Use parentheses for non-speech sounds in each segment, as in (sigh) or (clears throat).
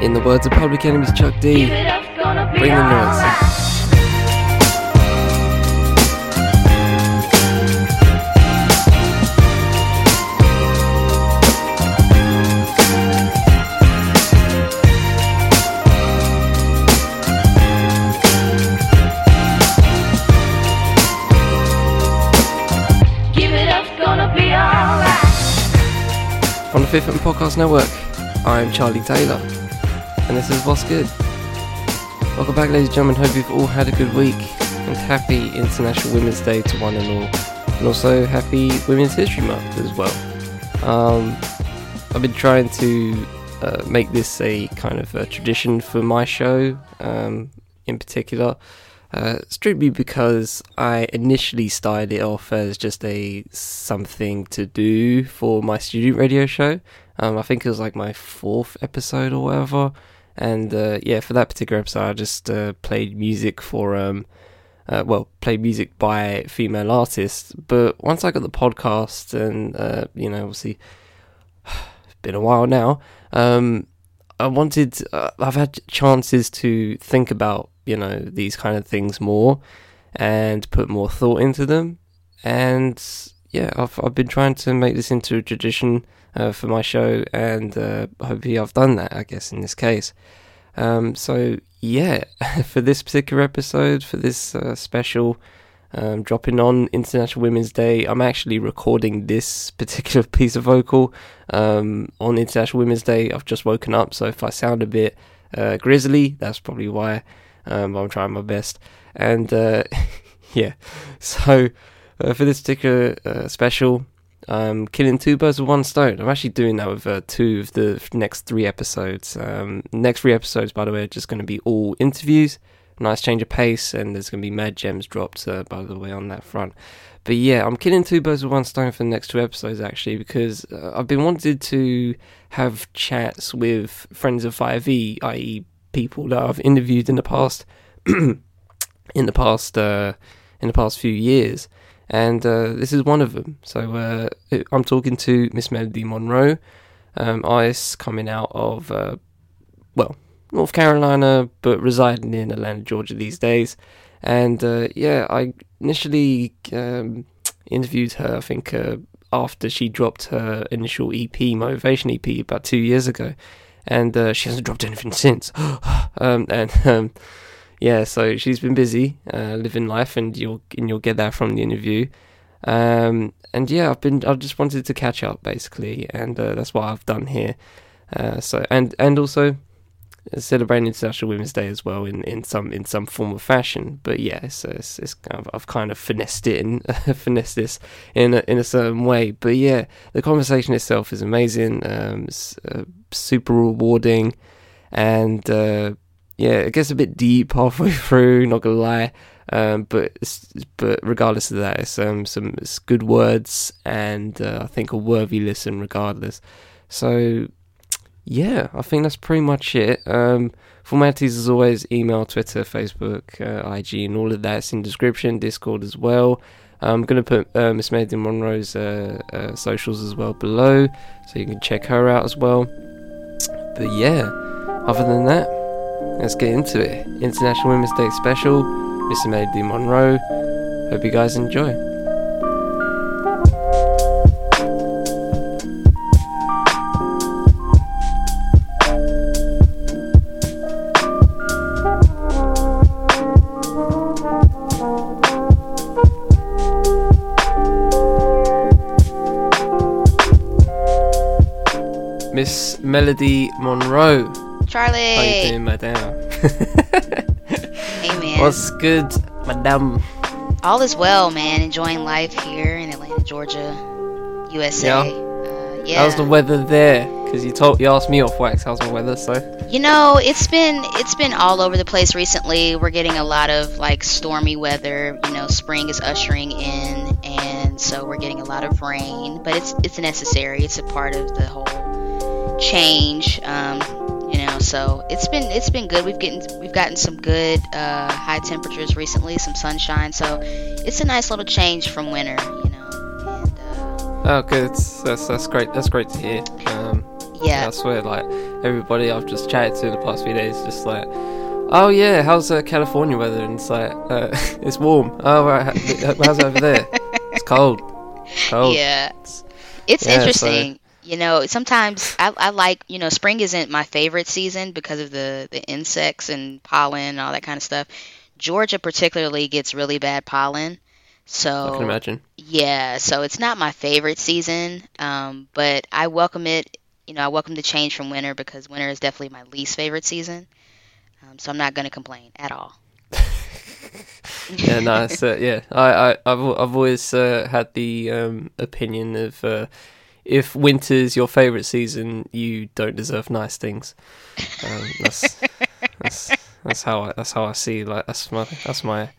In the words of Public Enemy's Chuck D, bring the noise. Fifth and Podcast Network, I'm Charlie Taylor, and this is What's Good. Welcome back, ladies and gentlemen. Hope you've all had a good week, and happy International Women's Day to one and all, and also happy Women's History Month as well. Um, I've been trying to uh, make this a kind of a tradition for my show, um, in particular. Uh, strictly because I initially started it off as just a something to do for my student radio show. Um, I think it was like my fourth episode or whatever. And uh, yeah, for that particular episode, I just uh, played music for, um, uh, well, played music by female artists. But once I got the podcast, and uh, you know, obviously, (sighs) it's been a while now. Um, I wanted, uh, I've had chances to think about you know these kind of things more and put more thought into them. And yeah I've, I've been trying to make this into a tradition uh, for my show and uh, hopefully I've done that I guess in this case. Um, so yeah (laughs) for this particular episode for this uh, special um, dropping on International Women's Day. I'm actually recording this particular (laughs) piece of vocal um, on International Women's Day. I've just woken up, so if I sound a bit uh, grizzly, that's probably why. Um, I'm trying my best, and uh, (laughs) yeah. So uh, for this particular uh, special, I'm killing two birds with one stone. I'm actually doing that with uh, two of the next three episodes. Um, next three episodes, by the way, are just going to be all interviews. Nice change of pace, and there's going to be mad gems dropped, uh, by the way, on that front. But yeah, I'm killing two birds with one stone for the next two episodes actually because uh, I've been wanted to have chats with friends of 5e, i.e., people that I've interviewed in the past, (clears throat) in the past, uh, in the past few years, and uh, this is one of them. So uh, I'm talking to Miss Melody Monroe, um, artist coming out of, uh, well, North Carolina, but residing in Atlanta, Georgia these days. And uh, yeah, I initially um, interviewed her. I think uh, after she dropped her initial EP, Motivation EP, about two years ago and uh, she hasn't dropped anything since. (gasps) um, and um, yeah, so she's been busy uh, living life, and you'll and you'll get that from the interview. Um, and yeah, I've been I've just wanted to catch up basically, and uh, that's what I've done here. Uh, so and and also celebrating International Women's Day as well in, in some in some form of fashion. But yeah, it's, it's, it's kind of, I've kind of finessed it and (laughs) finessed this in a, in a certain way. But yeah, the conversation itself is amazing, um, uh, super rewarding, and uh, yeah, it gets a bit deep halfway (laughs) through. Not gonna lie. Um, but but regardless of that, it's um, some it's good words and uh, I think a worthy listen regardless. So yeah, I think that's pretty much it. Um, formalities as always: email, Twitter, Facebook, uh, IG, and all of that's in description. Discord as well. I'm going to put uh, Miss Melody Monroe's uh, uh, socials as well below, so you can check her out as well. But yeah, other than that, let's get into it. International Women's Day special, Miss Melody Monroe. Hope you guys enjoy. Miss Melody Monroe. Charlie. How you doing, madam? hey, man. What's good, madam? All is well, man. Enjoying life here in Atlanta, Georgia, USA. Yeah. Uh, yeah. How's the weather there? Because you told you asked me off wax. How's the weather? So. You know, it's been it's been all over the place recently. We're getting a lot of like stormy weather. You know, spring is ushering in, and so we're getting a lot of rain. But it's it's necessary. It's a part of the whole change. Um, you know, so it's been it's been good. We've getting we've gotten some good uh, high temperatures recently, some sunshine. So it's a nice little change from winter. You know. And, uh, Oh, good. That's that's great. That's great to hear. Um, Yeah. I swear, like everybody I've just chatted to in the past few days, just like, oh yeah, how's uh, California weather? And it's like, uh, (laughs) it's warm. Oh right, how's it over there? It's cold. Cold. (laughs) Yeah. It's Yeah, so- interesting. You know, sometimes I, I like, you know, spring isn't my favorite season because of the, the insects and pollen and all that kind of stuff. Georgia particularly gets really bad pollen. So I can imagine. Yeah, so it's not my favorite season, um, but I welcome it. You know, I welcome the change from winter because winter is definitely my least favorite season. Um, so I'm not going to complain at all. (laughs) yeah, no, it's, uh, yeah. I, I, I've, I've always uh, had the um, opinion of uh, if winter's your favorite season, you don't deserve nice things. Um, that's, (laughs) that's that's how I, that's how I see. Like that's my that's my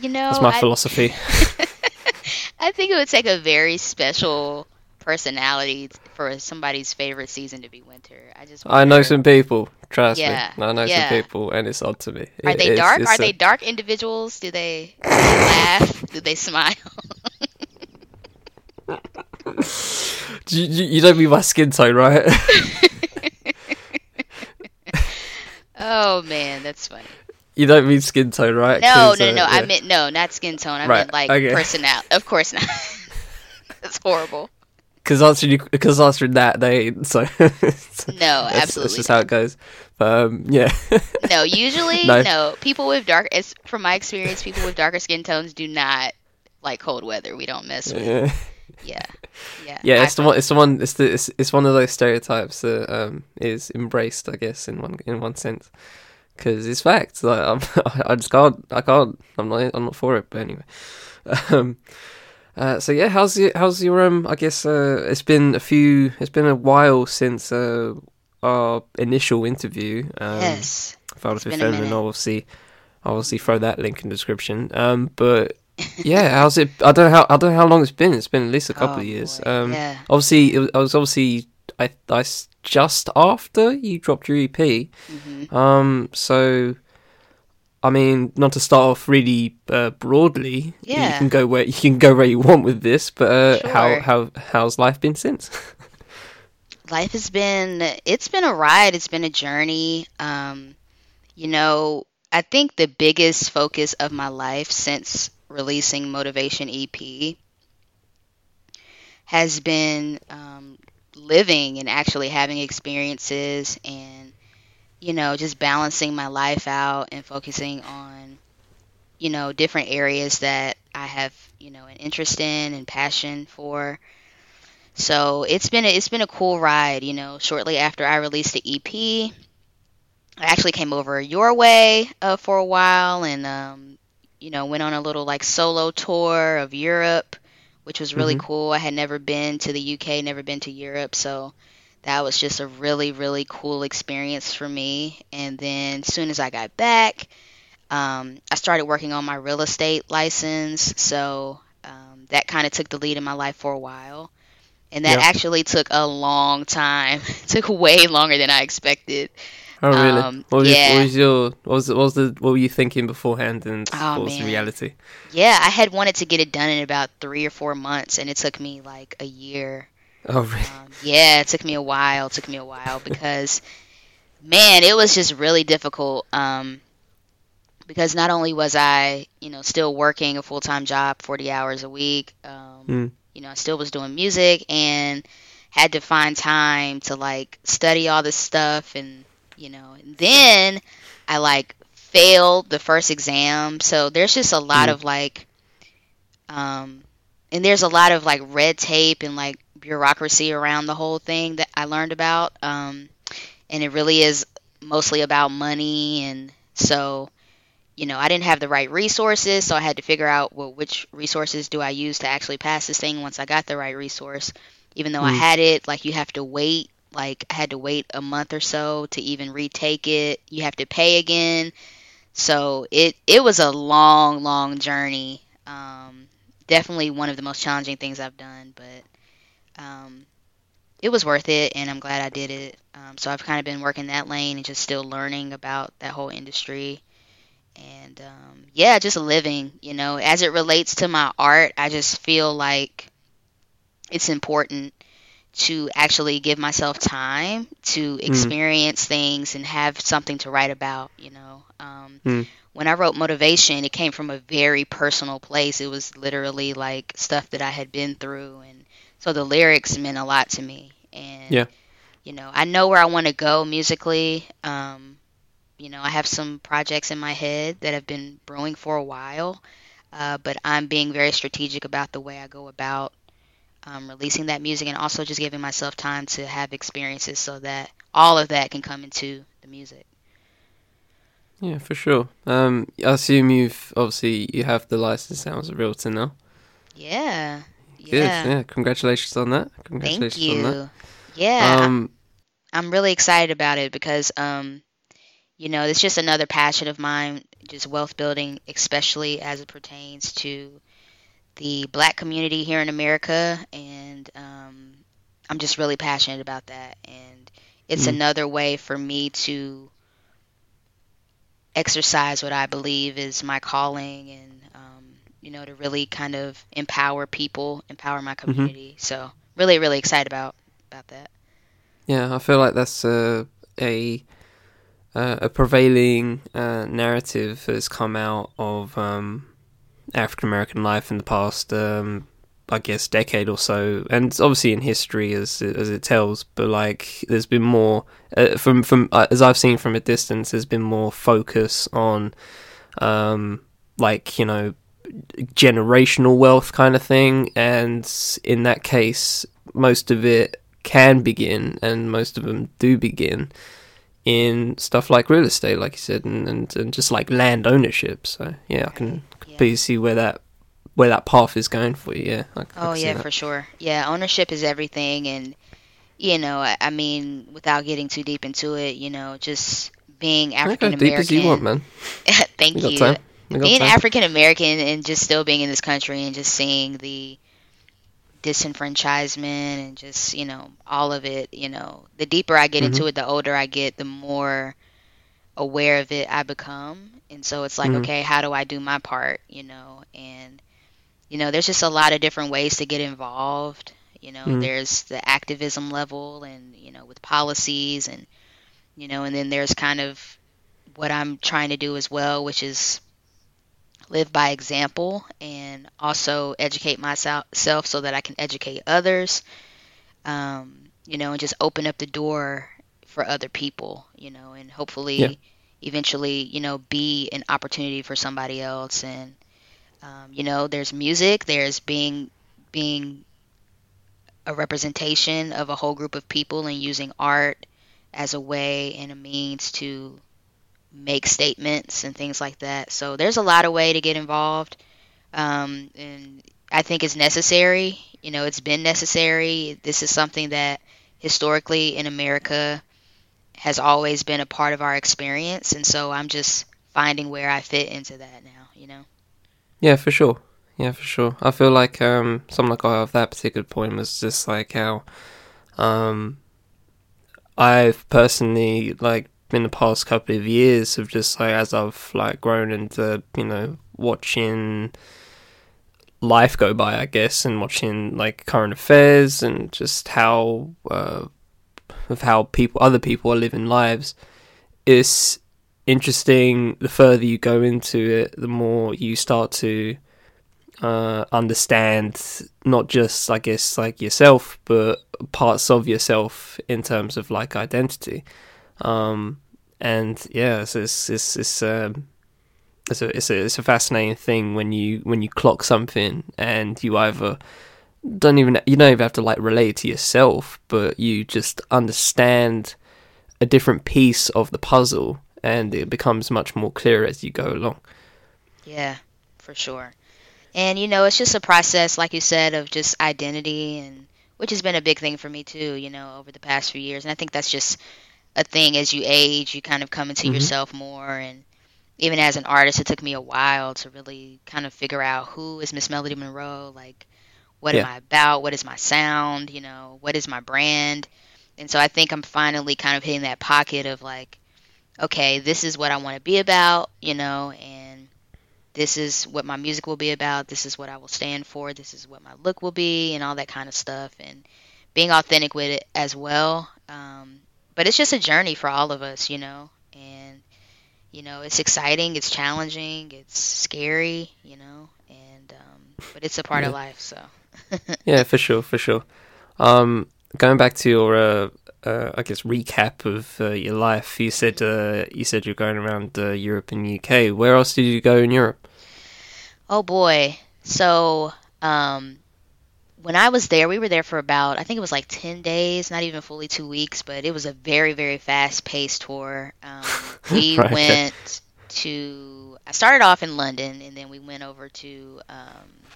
You know, that's my I, philosophy. (laughs) (laughs) I think it would take a very special personality for somebody's favorite season to be winter. I just I know some people. Trust Yeah, me, I know yeah. some people, and it's odd to me. Are It- they it's- dark? it's Are a- they dark individuals? Do they, do they laugh? Do they smile? You, you, you don't mean my skin tone, right? oh man, that's funny. you don't mean skin tone, right? No, no, uh, no. I yeah. meant no, not skin tone. I Right, meant like okay. personality. Of course not. (laughs) that's horrible. Because answering you, because answering that, they ain't. So (laughs) No, absolutely That's just how it goes. But um, yeah, (laughs) No, usually No. no. People with dark, it's from my experience, people with darker skin tones do not like cold weather. We don't mess with. yeah, Yeah, yeah. yeah. I It's the one. It's the one. It's the. It's, it's one of those stereotypes that um is embraced, I guess, in one in one sense. Because it's fact. Like I'm, (laughs) I just can't. I can't. I'm not. I'm not for it. But anyway. Um. Uh, so yeah, how's your how's your um? I guess uh, it's been a few. It's been a while since uh our initial interview. Um, yes. Found It's with been a them, and minute. obviously, obviously throw that link in the description. Um, but yeah, how's it? I don't know how I don't know how long it's been. It's been at least a couple Oh, of years. boy. Um, yeah. obviously, it was, I was obviously I I just after you dropped your EP. hmm Um, so. I mean, not to start off really uh, broadly. you- You can go where you can go where you want with this, but uh, how how how's life been since? Life has been. It's been a ride. It's been a journey. Um, you know, I think the biggest focus of my life since releasing Motivation EP has been um, living and actually having experiences and you know just balancing my life out and focusing on you know different areas that I have you know an interest in and passion for. So it's been a, it's been a cool ride you know. Shortly after I released the EP I actually came over your way uh, for a while and um, you know went on a little like solo tour of Europe which was really Mhm. cool. I had never been to the UK, never been to Europe, so that was just a really, really cool experience for me. And then, as soon as I got back, um, I started working on my real estate license, so um, that kind of took the lead in my life for a while. And that Yeah. actually took a long time. it (laughs) took way longer than I expected. Oh really? Um, what, was, yeah. what was your what was, what was the what were you thinking beforehand, and Oh, what was the reality? Yeah, I had wanted to get it done in about three or four months, and it took me like a year. Oh really? Um, yeah, it took me a while. It took me a while (laughs) because, man, it was just really difficult. Um, because not only was I, you know, still working a full time job, forty hours a week. Um, Mm. You know, I still was doing music and had to find time to like study all this stuff, and you know, and then I like failed the first exam. So there's just a lot Mm. of like, um, and there's a lot of like red tape and like bureaucracy around the whole thing that I learned about. Um, and it really is mostly about money. And so, you know, I didn't have the right resources. So I had to figure out, well, which resources do I use to actually pass this thing once I got the right resource. Even though I Mm. had it, like you have to wait. Like I had to wait a month or so to even retake it. You have to pay again. So it it was a long, long journey. Um, definitely one of the most challenging things I've done, but um, it was worth it, and I'm glad I did it. Um, so I've kind of been working that lane and just still learning about that whole industry, and um, yeah, just living. You know, as it relates to my art, I just feel like it's important to actually give myself time to experience things and have something to write about. You know, um, Mm. when I wrote motivation, it came from a very personal place. It was literally like stuff that I had been through, and so the lyrics meant a lot to me. And Yeah. you know, I know where I want to go musically. Um, you know, I have some projects in my head that have been brewing for a while, uh, but I'm being very strategic about the way I go about um, releasing that music and also just giving myself time to have experiences so that all of that can come into the music. Yeah, for sure. Um, I assume you've obviously you have the license now as a realtor now. Yeah. Good. Yeah. Yeah. Congratulations on that. Thank Congratulations on that. you. Yeah. Um, I'm really excited about it because, um, you know, it's just another passion of mine, just wealth building, especially as it pertains to the black community here in America. And um, I'm just really passionate about that. And it's Mhm. another way for me to exercise what I believe is my calling and, um, you know, to really kind of empower people, empower my community. Mm-hmm. So, really, really excited about, about that. Yeah, I feel like that's a a, uh, a prevailing uh, narrative that's come out of um, African American life in the past, um, I guess, decade or so, and obviously in history as as it tells. But like, there's been more uh, from from uh, as I've seen from a distance. There's been more focus on, um, like you know, generational wealth kind of thing, and in that case, most of it can begin, and most of them do begin in stuff like real estate, like you said, and, and, and just like land ownership. So yeah, I can Yeah. completely see where that where that path is going for you. Yeah. I, I Oh see yeah, that. for sure. Yeah, ownership is everything, and you know, I, I mean, without getting too deep into it, you know, just being African deep as you want, American. man. (laughs) Thank you. time. We got Being. African American and just still being in this country and just seeing the disenfranchisement and just you know all of it. You know, the deeper I get Mhm. into it, the older I get, the more aware of it I become. And so it's like, Mhm. okay, how do I do my part? You know, and you know, there's just a lot of different ways to get involved. You know, Mhm. there's the activism level and, you know, with policies and, you know, and then there's kind of what I'm trying to do as well, which is live by example and also educate myself so that I can educate others. Um, you know, and just open up the door for other people, you know, and hopefully Yeah. eventually, you know, be an opportunity for somebody else and um, you know, there's music, there's being being a representation of a whole group of people and using art as a way and a means to make statements and things like that. So there's a lot of way to get involved, um, and I think it's necessary. You know, it's been necessary. This is something that historically in America has always been a part of our experience, and so I'm just finding where I fit into that now. You know. Yeah, for sure. Yeah, for sure. I feel like um something like of that particular point was just like how um I've personally like in the past couple of years of just like as I've like grown into, you know, watching life go by, I guess, and watching like current affairs and just how uh of how people other people are living lives. It's interesting the further you go into it, the more you start to uh, understand not just, I guess, like yourself, but parts of yourself in terms of like identity. Um, and yeah, it's it's it's it's, um, it's a it's a it's a fascinating thing when you when you clock something and you either don't even you don't even have to like relate to yourself, but you just understand a different piece of the puzzle and it becomes much more clear as you go along. Yeah, for sure. And you know, it's just a process, like you said, of just identity, and which has been a big thing for me too. You know, over the past few years, and I think that's just a thing as you age, you kind of come into Mhm. yourself more. And even as an artist, it took me a while to really kind of figure out who is Miss Melody Monroe, like what am I about, what is my sound, you know, what is my brand. And so I think I'm finally kind of hitting that pocket of like, okay, this is what I want to be about, you know, and this is what my music will be about. This is what I will stand for. This is what my look will be, and all that kind of stuff. And being authentic with it as well. Um, but it's just a journey for all of us, you know, and you know it's exciting, it's challenging, it's scary, you know, and um, but it's a part Yeah. of life. So (laughs) yeah, for sure, for sure. Um, going back to your, uh, uh, I guess, recap of uh, your life, you said uh, you said you're going around uh, Europe and UK. Where else did you go in Europe? Oh boy. So, um, when I was there, we were there for about, I think it was like 10 days, not even fully two weeks, but it was a very, very fast paced tour. Um, (laughs) we Right. went to, I started off in London and then we went over to um,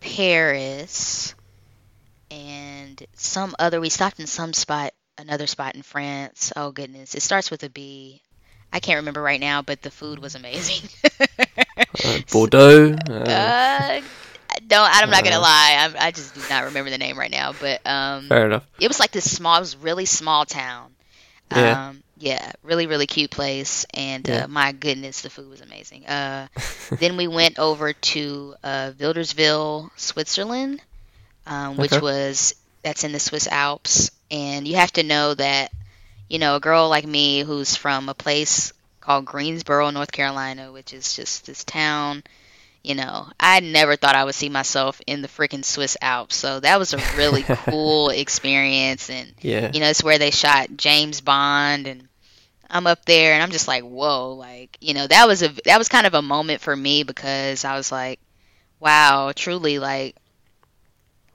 Paris and some other, we stopped in some spot, another spot in France. Oh goodness. It starts with a B. I can't remember right now, but the food was amazing. Uh, (laughs) Bordeaux. Uh, Uh, don't. I'm not gonna Uh. lie. I'm, I just do not remember the name right now. But um, fair enough. it was like this small, it was really small town. Yeah. Um, yeah, really, really cute place, and Yeah. uh, my goodness, the food was amazing. Uh, (laughs) then we went over to uh, Wilderswil, Switzerland, um, which Okay. was that's in the Swiss Alps, and you have to know that, you know, a girl like me who's from a place called Greensboro, North Carolina, which is just this town. You know, I never thought I would see myself in the freaking Swiss Alps, so that was a really (laughs) cool experience, and yeah. you know, it's where they shot James Bond and I'm up there and I'm just like, whoa, like, you know, that was a that was kind of a moment for me because I was like, wow, truly like,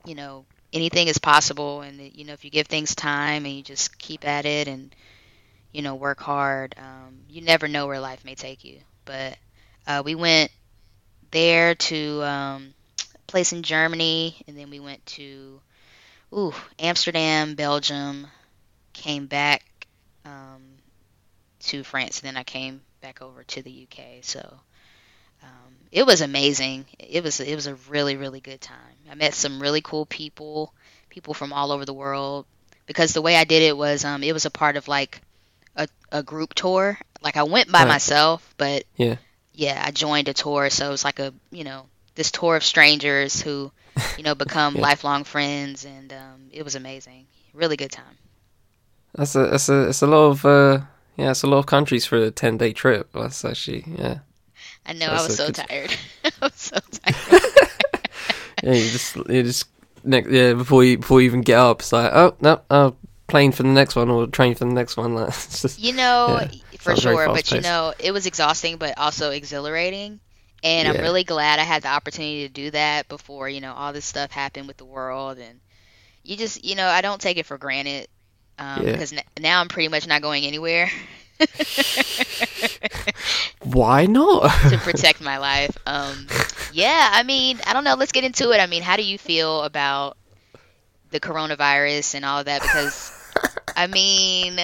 you know, anything is possible and you know, if you give things time and you just keep at it and you know, work hard, um, you never know where life may take you. But uh, we went there to um, a place in Germany and then we went to ooh, Amsterdam, Belgium, came back um, to France, and then I came back over to the UK. So um, it was amazing. It was it was a really really good time. I met some really cool people, people from all over the world. Because the way I did it was um, it was a part of like a, a group tour. Like I went by Right. myself, but Yeah. Yeah, I joined a tour, so it was like a you know this tour of strangers who you know become (laughs) Yeah. lifelong friends, and um, it was amazing. Really good time. That's a that's a it's a lot of uh yeah it's a lot of countries for a ten day trip. That's actually yeah I know That's (laughs) (laughs) I was so good- tired. I was so tired. yeah you just you just next yeah before you before you even get up it's like oh no oh plane for the next one or train for the next one. Like, (laughs) it's just You know, Yeah, for sure. But you know, it was exhausting, but also exhilarating. And I'm really glad I had the opportunity to do that before you know all this stuff happened with the world. And you just, you know, I don't take it for granted um, Yeah. because n- now I'm pretty much not going anywhere (laughs) why not? (laughs) to protect my life. Um, yeah, I mean, I don't know. Let's get into it. I mean, how do you feel about the coronavirus and all of that? Because, I mean,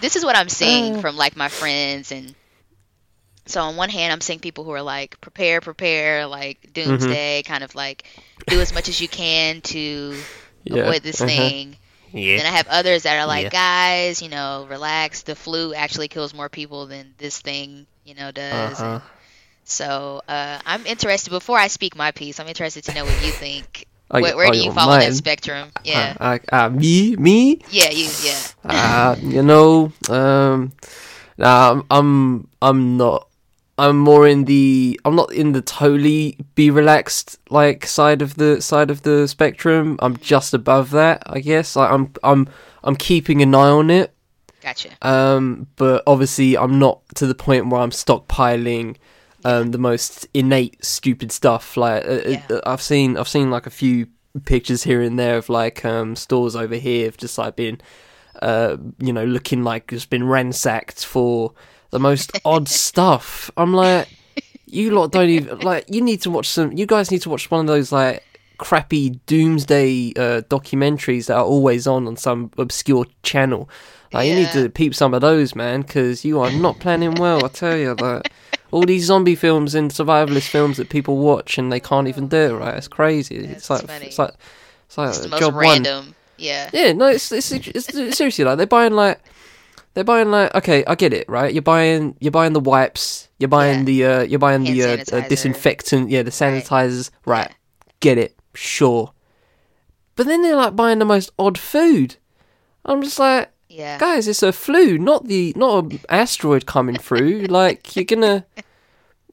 this is what I'm seeing from like my friends and. So on one hand, I'm seeing people who are like prepare, prepare, like doomsday, kind of like do as much as you can to yeah. avoid this uh-huh. thing. Yeah. Then I have others that are like, Yeah. guys, you know, relax. The flu actually kills more people than this thing, you know, does. Uh-huh. So uh, I'm interested. Before I speak my piece, I'm interested to know what you think. Oh, where where oh, do you fall on that spectrum? Yeah, Uh, uh, uh, me me yeah, you, yeah. uh, you know, um, nah, I'm, I'm, I'm not. I'm more in the. I'm not in the totally be relaxed like side of the side of the spectrum. I'm just above that, I guess. Like, I'm, I'm, I'm keeping an eye on it. Gotcha. Um, but obviously, I'm not to the point where I'm stockpiling um, the most innate stupid stuff. Like uh, Yeah. uh, I've seen, I've seen like a few pictures here and there of like um, stores over here have just like been, uh, you know, looking like it's been ransacked for the most (laughs) odd stuff. I'm like, you lot don't even like. You need to watch some. You guys need to watch one of those like crappy doomsday uh, documentaries that are always on on some obscure channel. Like you need to peep some of those, man, because you are not planning well. I tell you, like all these zombie films and survivalist films that people watch and they can't even do it right. It's crazy. it's like it's like it's like It's most job one. random. Yeah. Yeah, no, it's, it's, it's, seriously like they're buying like they're buying like okay, I get it, right? You're buying you're buying the wipes, you're buying Yeah. the uh, you're buying Hand the uh, uh, disinfectant, yeah, the Right. sanitizers, right? Yeah. Get it, sure. but then they're like buying the most odd food. I'm just like, Yeah. guys, it's a flu, not the not an asteroid coming through. (laughs) like you're gonna,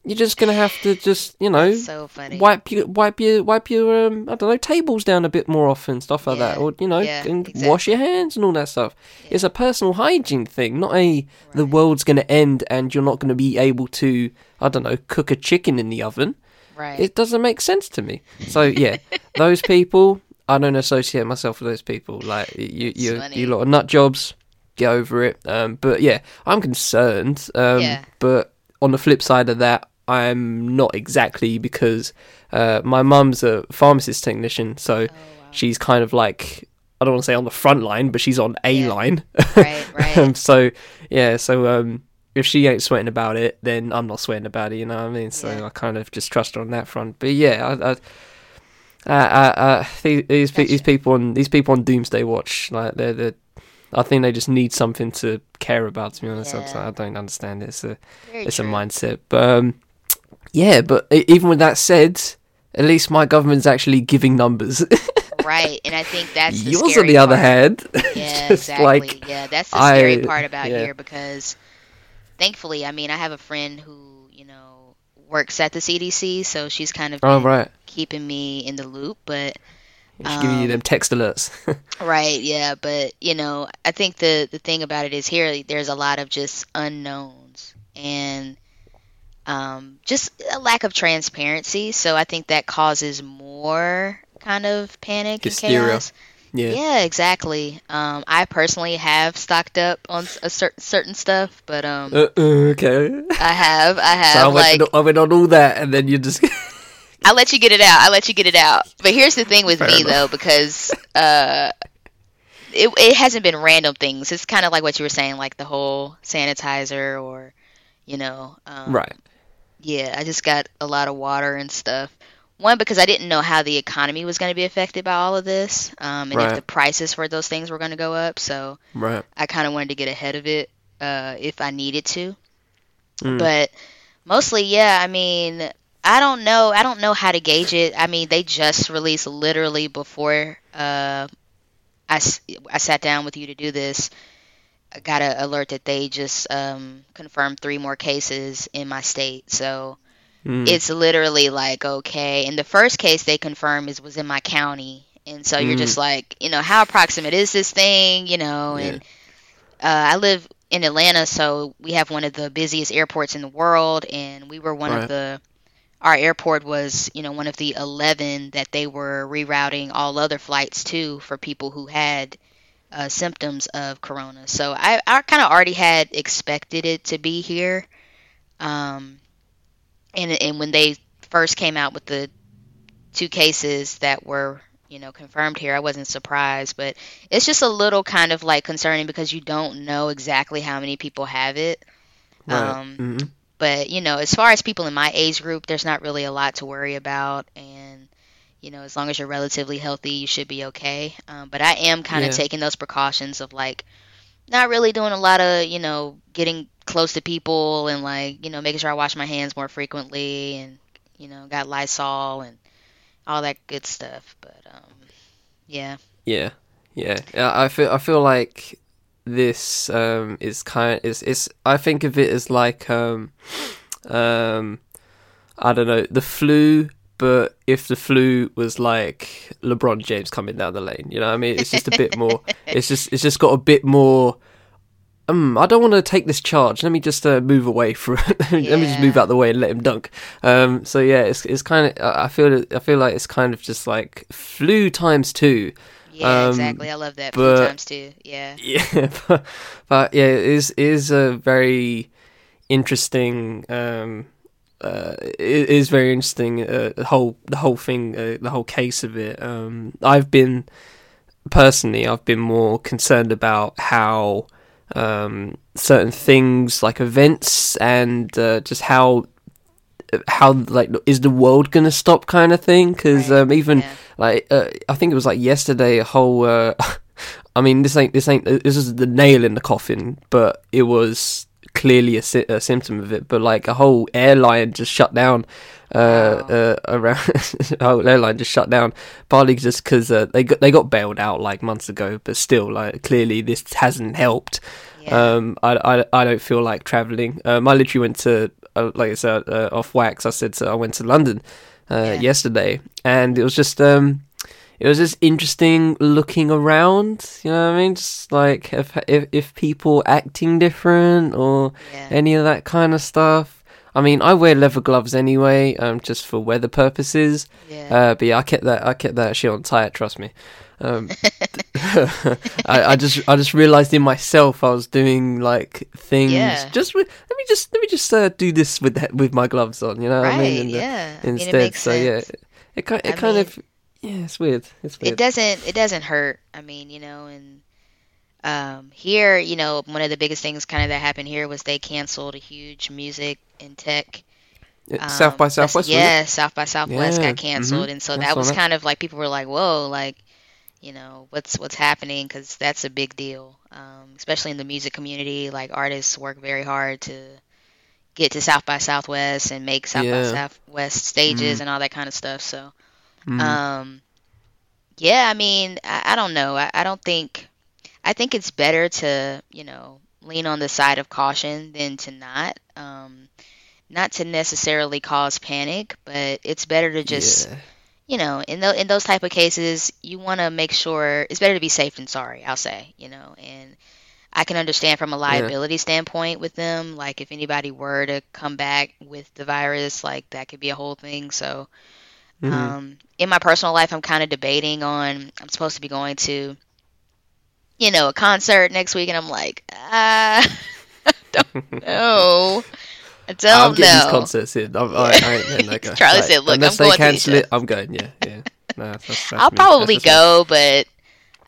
you're just gonna have to just you know So wipe your wipe your wipe your um I don't know tables down a bit more often, stuff like that, or you know, yeah, and exactly. wash your hands and all that stuff. It's a personal hygiene thing, not a the world's gonna end and you're not gonna be able to I don't know cook a chicken in the oven. Right. It doesn't make sense to me. So yeah, those people I don't associate myself with those people. Like you you funny. you lot of nut jobs. Get over it. Um, but yeah, I'm concerned. Um, Yeah. But on the flip side of that, I'm not exactly because uh, my mum's a pharmacist technician, so Oh, she's kind of like I don't want to say on the front line, but she's on a Yeah. line. Right, (laughs) right. um, so yeah, so um, if she ain't sweating about it, then I'm not sweating about it. You know what I mean? So Yeah. I kind of just trust her on that front. But yeah, I. I uh, uh, uh, these these, pe- these people on these people on Doomsday Watch, like they're, they're I think they just need something to care about. To be honest, Yeah. I don't understand it. It's a Very it's true. a mindset. But um, yeah, but even with that said, at least my government's actually giving numbers. (laughs) Right. And I think that's the Yours, on the other hand, (laughs) Yeah, exactly. like yeah, that's the scary I- part about yeah. here because thankfully, I mean, I have a friend who, works at the CDC, so she's kind of oh right, keeping me in the loop, but she's giving you Um, them text alerts. (laughs) right, yeah, but you know, I think the the thing about it is here there's a lot of just unknowns and um, just a lack of transparency. So I think that causes more kind of panic Hysteria. and chaos. Yeah. Yeah, exactly. Um, I personally have stocked up on a certain certain stuff, but um, Uh, uh, okay. I have, I So I have went, like I went on all that, and then you just (laughs) I let you get it out. I let you get it out. But here's the thing with Fair me enough. though, because uh, it it hasn't been random things. It's kind of like what you were saying, like the whole sanitizer or, you know, um, right. Yeah, I just got a lot of water and stuff. One because I didn't know how the economy was going to be affected by all of this, um, and Right. if the prices for those things were going to go up. So Right. I kind of wanted to get ahead of it uh, if I needed to. Mm. But mostly, yeah. I mean, I don't know. I don't know how to gauge it. I mean, they just released literally before uh, I, I sat down with you to do this. I got an alert that they just um, confirmed three more cases in my state. So Mm. it's literally like okay. And the first case they confirmed is was in my county, and so you're Mm. just like, you know, how approximate is this thing? You know, Yeah. and uh, I live in Atlanta, so we have one of the busiest airports in the world, and we were one Right. of the. Our airport was, you know, one of the 11 that they were rerouting all other flights to for people who had uh, symptoms of corona. So I, I kind of already had expected it to be here. Um, and and when they first came out with the two cases that were you know confirmed here, I wasn't surprised, but it's just a little kind of like concerning because you don't know exactly how many people have it. Right. Um, Mhm. but you know, as far as people in my age group, there's not really a lot to worry about, and you know, as long as you're relatively healthy, you should be okay. Um, but I am kind of taking those precautions of like not really doing a lot of you know getting close to people and like you know making sure I wash my hands more frequently and you know got Lysol and all that good stuff. But um, yeah, Yeah, yeah. I feel I feel like this um is kind of, is is I think of it as like um um I don't know the flu, but if the flu was like LeBron James coming down the lane, you know what I mean? It's just a bit more. (laughs) It's just it's just got a bit more. Um, I don't want to take this charge. Let me just uh, move away (laughs) from. let me just move out the way and let him dunk. Um, so yeah, it's it's kind of. I feel I feel like it's kind of just like flu times two. yeah, Um, exactly. I love that. but- Few times too. Yeah, (laughs) Yeah, but, but yeah, it is is a very interesting. Um, uh, it is very interesting. Uh, the whole the whole thing, uh, the whole case of it. Um, I've been personally, I've been more concerned about how um, certain things like events and uh, just how how like is the world gonna stop kind of thing because Right, um, even yeah. like uh, I think it was like yesterday a whole uh, (laughs) I mean this ain't this ain't this is the nail in the coffin but it was clearly a, sy- a symptom of it, but like a whole airline just shut down. Uh, Wow. uh, around (laughs) a whole airline just shut down, partly just because uh, they got they got bailed out like months ago, but still, like clearly this hasn't helped. Yeah. Um, I, I, I don't feel like traveling. Um, I literally went to, uh, like I said, uh, off wax. I said so I went to London uh, Yeah. yesterday, and it was just um, it was just interesting looking around. You know what I mean? Just like if if, if people acting different or yeah. any of that kind of stuff. I mean, I wear leather gloves anyway, um, just for weather purposes. yeah. Uh, but yeah, I kept that I kept that shit on tight. Trust me. Um, (laughs) I, I just I just realized in myself I was doing like things. Yeah. Just with, let me just let me just uh, do this with that, with my gloves on. You know what right. I mean? And, uh, yeah. I mean, Instead, it makes so yeah, it kind it I kind mean, of yeah, it's weird. It's weird. it doesn't it doesn't hurt i mean you know and um here you know one of the biggest things kind of that happened here was they canceled a huge music and tech Yeah, um, South by Southwest. yeah south by southwest Yeah, got canceled mhm. and so that was that. kind of like people were like whoa like you know what's what's happening because that's a big deal um, especially in the music community like artists work very hard to get to south by southwest and make south by southwest stages Mhm. and all that kind of stuff so Mhm. um, yeah, I mean, I, I don't know. I, I don't think. I think it's better to you know lean on the side of caution than to not. Um, not to necessarily cause panic, but it's better to just yeah. you know in tho- in those type of cases you want to make sure it's better to be safe than sorry. I'll say you know and. I can understand from a liability standpoint with them. Like, if anybody were to come back with the virus, like that could be a whole thing. So, Mhm. um, in my personal life, I'm kind of debating on. I'm supposed to be going to, you know, a concert next week, and I'm like, ah, I (laughs) don't know. I I'm don't these know. concerts in. I'm, I, I ain't letting that go. (laughs) Charlie Like, said, "Look, unless I'm they going to cancel it, I'm going. Yeah, yeah. No, that's, that's, I'll me. probably That's go, but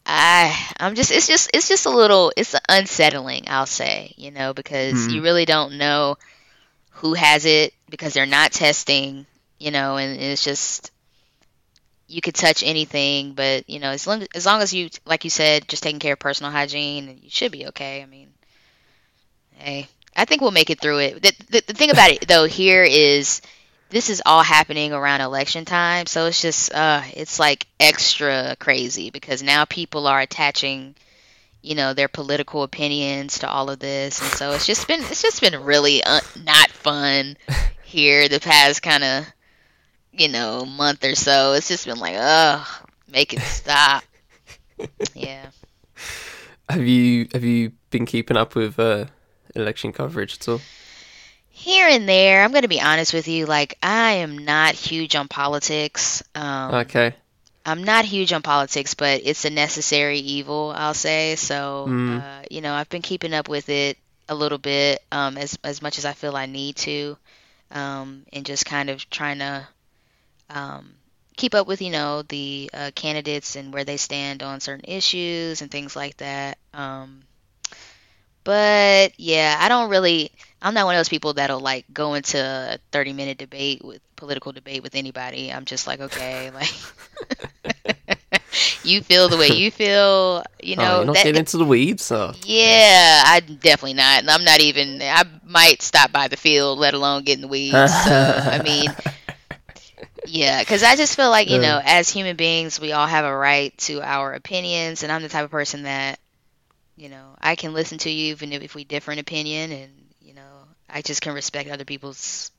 I, I'm just, it's just, it's just a little, it's unsettling. I'll say, you know, because Mhm. you really don't know who has it because they're not testing, you know, and it's just you could touch anything, but you know, as long as long as you, like you said, just taking care of personal hygiene, you should be okay. I mean, hey, I think we'll make it through it. The, the, the thing about it though here is this is all happening around election time, so it's just uh, it's like extra crazy because now people are attaching, you know, their political opinions to all of this, and so it's just been it's just been really uh, not fun (laughs) here the past kind of you know month or so. It's just been like, ugh, make it stop. (laughs) yeah. Have you have you been keeping up with uh, election coverage at all? Here and there, I'm going to be honest with you. Like, I am not huge on politics. Um, Okay. I'm not huge on politics, but it's a necessary evil, I'll say. So, Mm. uh, you know, I've been keeping up with it a little bit, um, as as much as I feel I need to, um, and just kind of trying to um, keep up with, you know, the uh, candidates and where they stand on certain issues and things like that. Um, but yeah, I don't really. I'm not one of those people that'll like go into a 30 minute debate with political debate with anybody. I'm just like, okay, (laughs) like (laughs) you feel the way you feel, you oh, know. you're not that- getting into the weeds. Oh. yeah, I definitely not. I'm not even. I might stop by the field, let alone get in the weeds. So I mean, (laughs) yeah, because I just feel like you know, as human beings, we all have a right to our opinions, and I'm the type of person that, you know, I can listen to you even if, if we differ in opinion, and you know, I just can respect other people's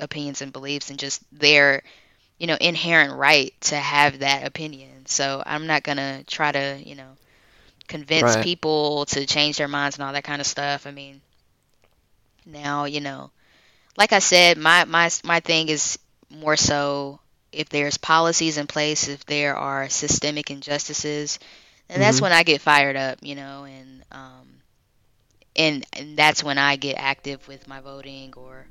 opinions and beliefs, and just their, you know, inherent right to have that opinion. So I'm not gonna try to, you know convince Right. people to change their minds and all that kind of stuff. I mean, now you know, like I said, my my my thing is more so if there's policies in place, if there are systemic injustices, and that's Mhm. when I get fired up, you know, and um, and and that's when I get active with my voting or.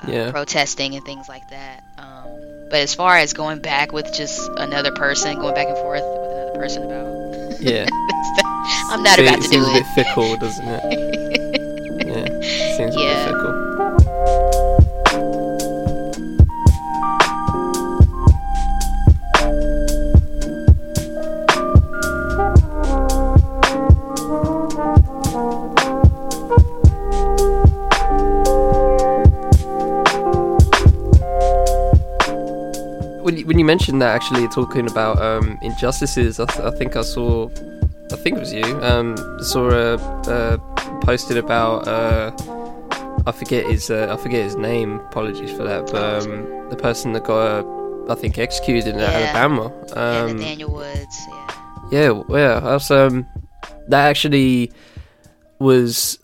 Uh, Yeah. protesting and things like that. Um, but as far as going back with just another person, going back and forth with another person about Yeah. (laughs) I'm not See, about to do (laughs) it. seems a bit fickle, doesn't it? Yeah. Seems a Yeah. bit fickle. Mentioned that actually talking about um, injustices. I, th- I think I saw, I think it was you. Um, saw a, a posted about. Uh, I forget his. Uh, I forget his name. Apologies for that. But um, the person that got, uh, I think, executed in Yeah. Alabama. yeah, Um, Nathaniel Woods. Yeah. yeah, yeah. That's um, that actually was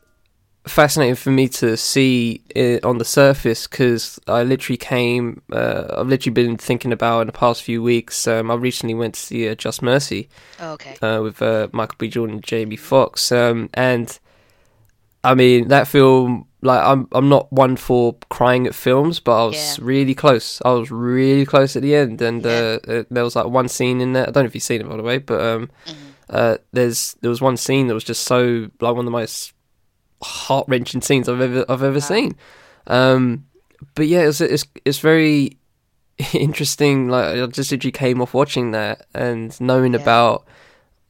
fascinating for me to see it on the surface because I literally came. Uh, I've literally been thinking about in the past few weeks. Um, I recently went to see uh, Just Mercy Oh, okay. uh, with uh, Michael B. Jordan and Jamie Foxx. Um, and I mean that film. Like I'm, I'm not one for crying at films, but I was Yeah. really close. I was really close at the end, and Yeah. uh, uh, there was like one scene in there. I don't know if you've seen it by the way, but um, Mhm. uh, there's there was one scene that was just so like one of the most heart wrenching scenes I've ever I've ever Wow. seen. Um, but yeah, it's it's it's very (laughs) interesting. Like I just literally came off watching that and knowing Yeah. about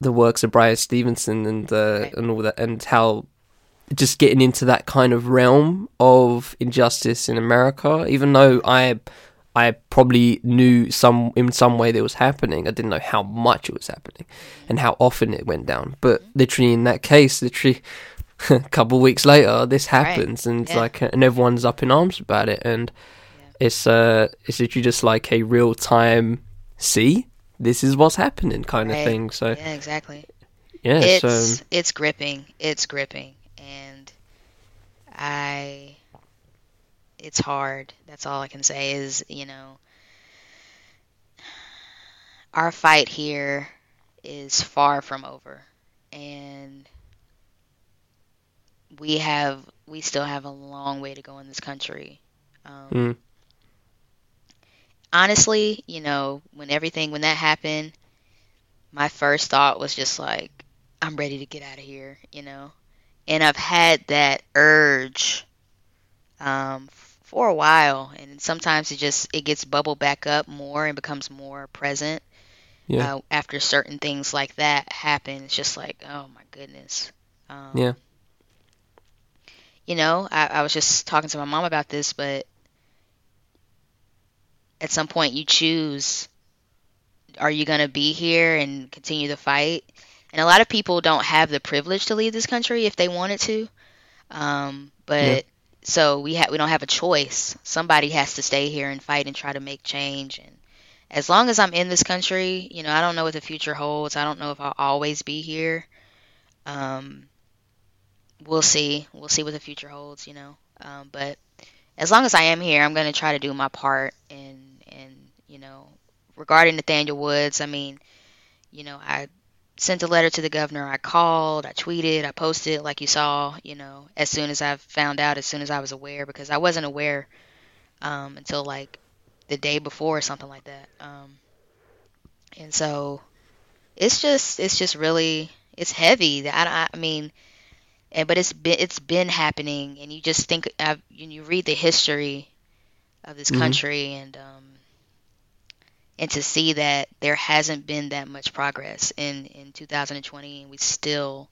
the works of Bryan Stevenson and uh, Right. and all that, and how just getting into that kind of realm of injustice in America. Even though I I probably knew some in some way that it was happening, I didn't know how much it was happening and how often it went down. But literally in that case, literally a (laughs) couple of weeks later, this Right. happens, and Yeah. like and everyone's up in arms about it, and it's uh it's literally just like a real time see this is what's happening kind of thing. So Yeah, exactly. yeah, it's so it's gripping. It's gripping, and I. It's hard. That's all I can say. Is you know, our fight here is far from over, and we have we still have a long way to go in this country. Um, Mm. Honestly, you know, when everything when that happened, my first thought was just like, I'm ready to get out of here, you know. And I've had that urge um, for a while, and sometimes it just it gets bubbled back up more and becomes more present Yeah. uh, after certain things like that happen. It's just like, oh my goodness. Um, Yeah. You know, I, I was just talking to my mom about this, but at some point you choose are you going to be here and continue the fight? And a lot of people don't have the privilege to leave this country if they wanted to. Um, but Yeah. so we ha- we don't have a choice. Somebody has to stay here and fight and try to make change. And as long as I'm in this country, you know, I don't know what the future holds. I don't know if I'll always be here. Um, we'll see. We'll see what the future holds. You know. Um, but as long as I am here, I'm going to try to do my part. And and you know, regarding Nathaniel Woods, I mean, you know, I sent a letter to the governor. I called, I tweeted, I posted, like you saw, you know, as soon as I found out, as soon as I was aware, because I wasn't aware um, until like the day before or something like that. Um, and so it's just, it's just really, it's heavy. I, I, I mean, and but it's been, it's been happening, and you just think, uh, you, read the history of this Mhm. country, and um, and to see that there hasn't been that much progress in in 2020 and we still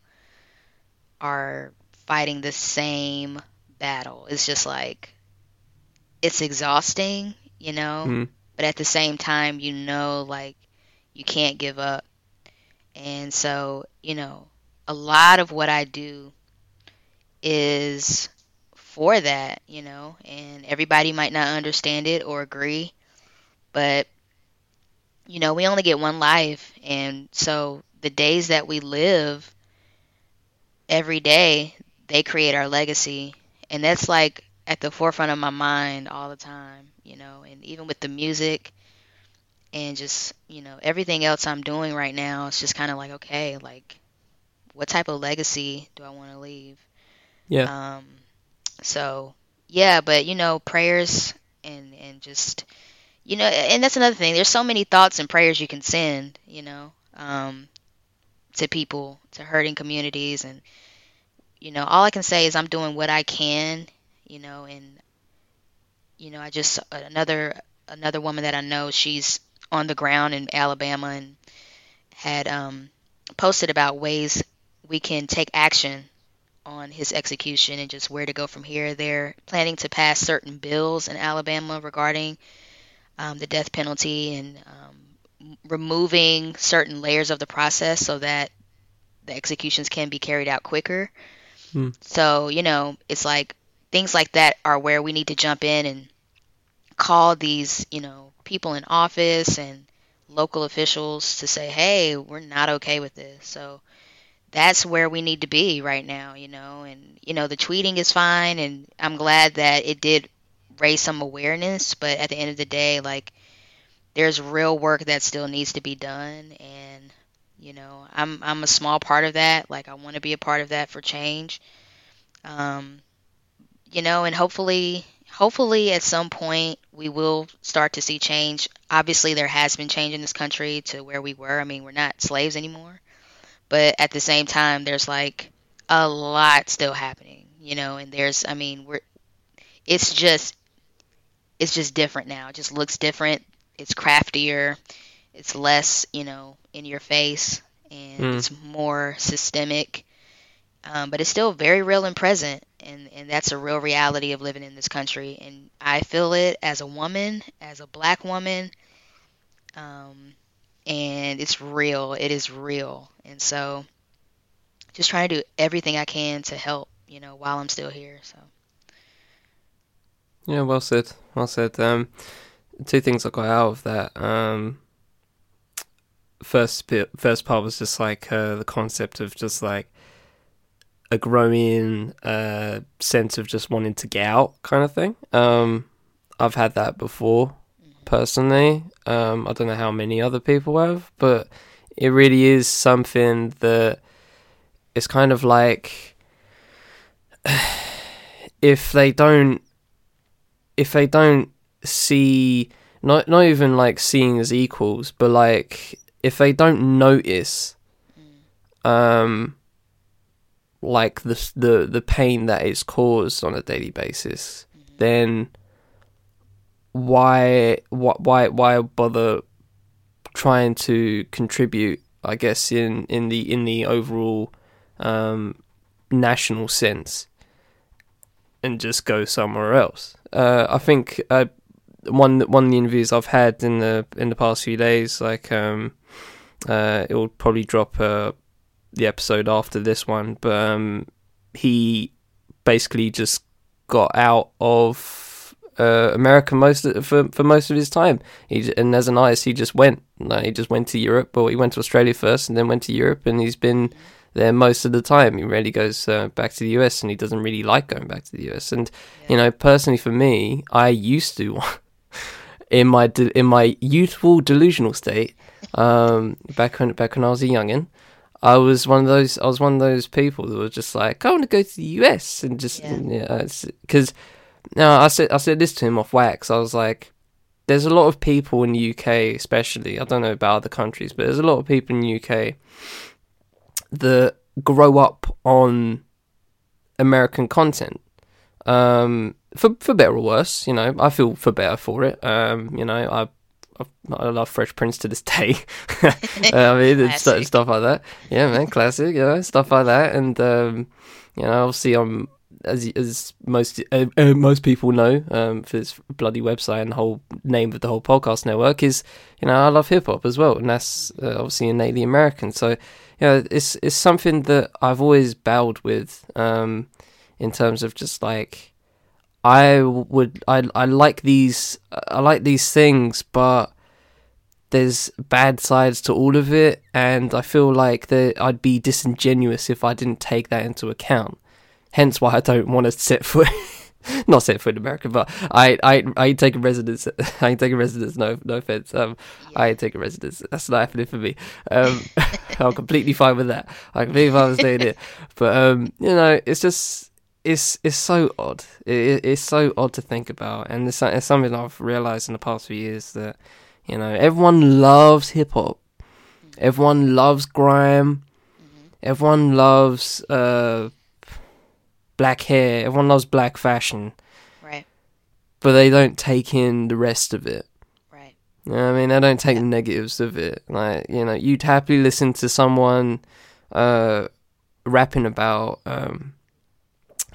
are fighting the same battle it's just like it's exhausting you know Mm. but at the same time you know like you can't give up and so you know a lot of what i do is for that you know and everybody might not understand it or agree but you know, we only get one life. And so the days that we live every day, they create our legacy. And that's like at the forefront of my mind all the time, you know, and even with the music and just, you know, everything else I'm doing right now, it's just kind of like, okay, like, what type of legacy do I want to leave? Yeah. Um, so, yeah, but, you know, prayers and, and just, you know, and that's another thing. There's so many thoughts and prayers you can send, you know, um, to people, to hurting communities, and you know, all I can say is I'm doing what I can, you know, and you know, I just another another woman that I know, she's on the ground in Alabama and had um, posted about ways we can take action on his execution and just where to go from here. They're planning to pass certain bills in Alabama regarding um, the death penalty and um, removing certain layers of the process so that the executions can be carried out quicker. Hmm. So, you know, it's like things like that are where we need to jump in and call these, you know, people in office and local officials to say, hey, we're not okay with this. So that's where we need to be right now, you know. And, you know, the tweeting is fine. And I'm glad that it did raise some awareness. But at the end of the day, like, there's real work that still needs to be done. And, you know, I'm, I'm a small part of that. Like, I want to be a part of that for change. Um, you know, and hopefully, hopefully at some point we will start to see change. Obviously, there has been change in this country to where we were. I mean, we're not slaves anymore. But at the same time, there's like a lot still happening, you know, and there's, I mean, we're, it's just, it's just different now. It just looks different. It's craftier. It's less, you know, in your face and Mm. it's more systemic. Um, but it's still very real and present and and that's a real reality of living in this country and i feel it as a woman as a black woman um, and it's real it is real and so just trying to do everything i can to help you know while i'm still here so Yeah, well said. Well said. Um, two things I got out of that. Um, first bit, first part was just like uh, the concept of just like a growing uh, sense of just wanting to get out, kind of thing. Um, I've had that before, personally. Um, I don't know how many other people have, but it really is something that it's kind of like (sighs) if they don't if they don't see not not even like seeing as equals, but like if they don't notice um like the the the pain that is caused on a daily basis, then why why why bother trying to contribute? I guess in in the in the overall um, national sense, and just go somewhere else. Uh, I think uh, one one of the interviews I've had in the in the past few days, like um, uh, it will probably drop uh, the episode after this one, but um, he basically just got out of uh, America most of, for for most of his time. He and as an artist, he just went. Like, he just went to Europe, but he went to Australia first, and then went to Europe, and he's been there most of the time. He rarely goes uh, back to the US, and he doesn't really like going back to the US. And you know, personally for me, I used to. (laughs) In my de- in my youthful delusional state, um, back when back when I was a youngin, I was one of those. I was one of those people that was just like, I want to go to the US and just Yeah. yeah, because no, I said I said this to him off wax. I was like, there's a lot of people in the UK, especially. I don't know about other countries, but there's a lot of people in the UK that grow up on American content. Um, for for better or worse, you know, I feel for better for it. Um, you know, I I, love Fresh Prince to this (laughs) day. (laughs) I mean, stuff like that. Yeah, man, classic. You know, stuff like that, and um, you know, obviously, I'm as as most uh, uh, most people know um, for this bloody website and the whole name of the whole podcast network is, you know, I love hip hop as well, and that's uh, obviously innately American. So, you know, it's it's something that I've always bowed with, um, in terms of just like. I would I I like these I like these things, but there's bad sides to all of it, and I feel like that I'd be disingenuous if I didn't take that into account. Hence, why I don't want to set foot, not set foot in America, but I I I ain't taking residence. (laughs) I ain't taking residence. No no offense. Um, I ain't taking residence. That's not happening for me. Um, (laughs) I'm completely fine with that. I'm completely fine with staying here. But um, you know, it's just it's it's so odd. It, it- it's so odd to think about, and it's, it's something I've realized in the past few years that you know everyone loves hip hop, everyone loves grime, everyone loves uh, black hair, everyone loves black fashion, right but they don't take in the rest of it. right You know I mean, I don't take the negatives of it. Like, you know, you'd happily listen to someone uh, rapping about, um,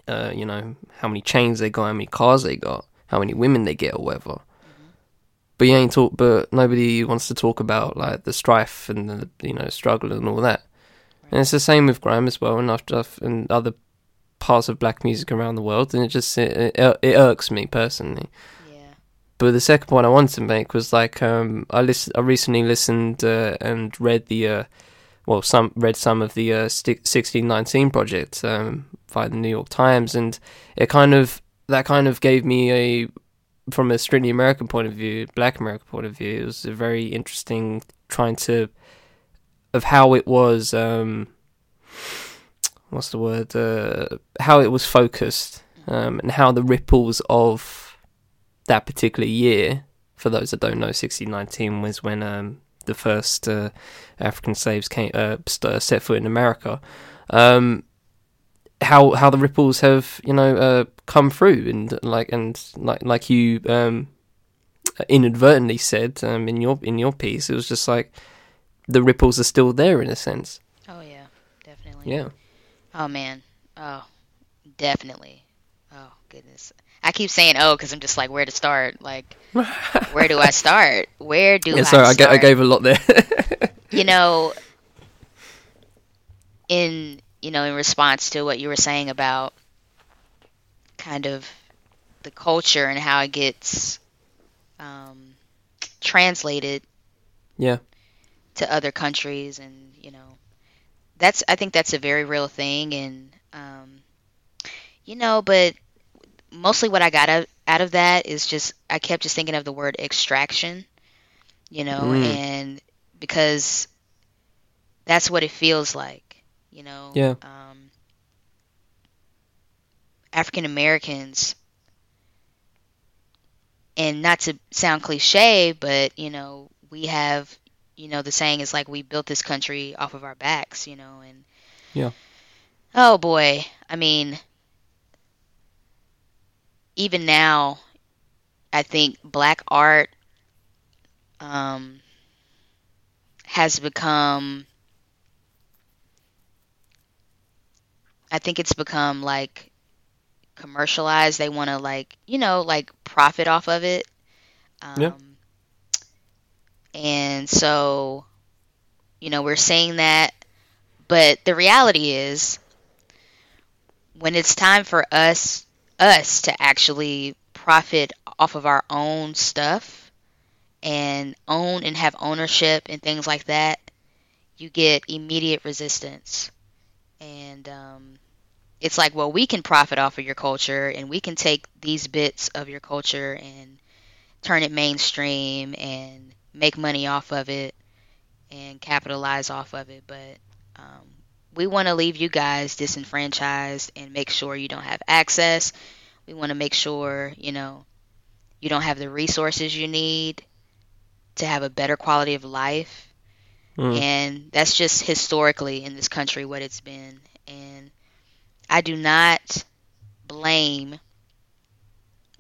uh, you know, how many chains they got, how many cars they got, how many women they get, or whatever. but you ain't talk. But nobody wants to talk about like the strife and the you know struggle and all that. And it's the same with grime as well, and stuff and other parts of black music around the world. And it just it, it, it irks me personally. Yeah. But the second point I wanted to make was like um, I listen. I recently listened uh, and read the uh, well, some read some of the uh, sixteen nineteen project um, via the New York Times, and it kind of that kind of gave me a from a strictly American point of view, Black American point of view. It was a very interesting trying to of how it was. Um, what's the word? Uh, how it was focused um, and how the ripples of that particular year. For those that don't know, 1619 was when um, the first uh, African slaves came uh, set foot in America. Um, how how the ripples have you know uh, come through and like and like like you um, inadvertently said um, in your in your piece, it was just like the ripples are still there in a sense. Oh yeah, definitely. Yeah. Oh man. Oh, definitely. Oh goodness. I keep saying oh because I'm just like where to start. Like (laughs) where do I start? Where do yeah, I sorry, start? I, I gave a lot there. (laughs) you know, in you know, in response to what you were saying about kind of the culture and how it gets um, translated, yeah, to other countries, and that's I think that's a very real thing, and um, you know, but mostly what I got out, out of that is just I kept just thinking of the word extraction, you know, mm. and because that's what it feels like, you know. Yeah. Um, African Americans, and not to sound cliche, but you know, we have, you know, the saying is like we built this country off of our backs, you know, and yeah. Oh boy, I mean, even now, I think black art um, has become. I think it's become like commercialized. They want to like you know like profit off of it. Um, yeah. And so, you know, we're saying that, but the reality is, when it's time for us us to actually profit off of our own stuff and own and have ownership and things like that, you get immediate resistance. And um, it's like, well, we can profit off of your culture and we can take these bits of your culture and turn it mainstream and make money off of it and capitalize off of it. But um, we want to leave you guys disenfranchised and make sure you don't have access. We want to make sure, you know, you don't have the resources you need to have a better quality of life. Mm. And that's just historically in this country what it's been. And I do not blame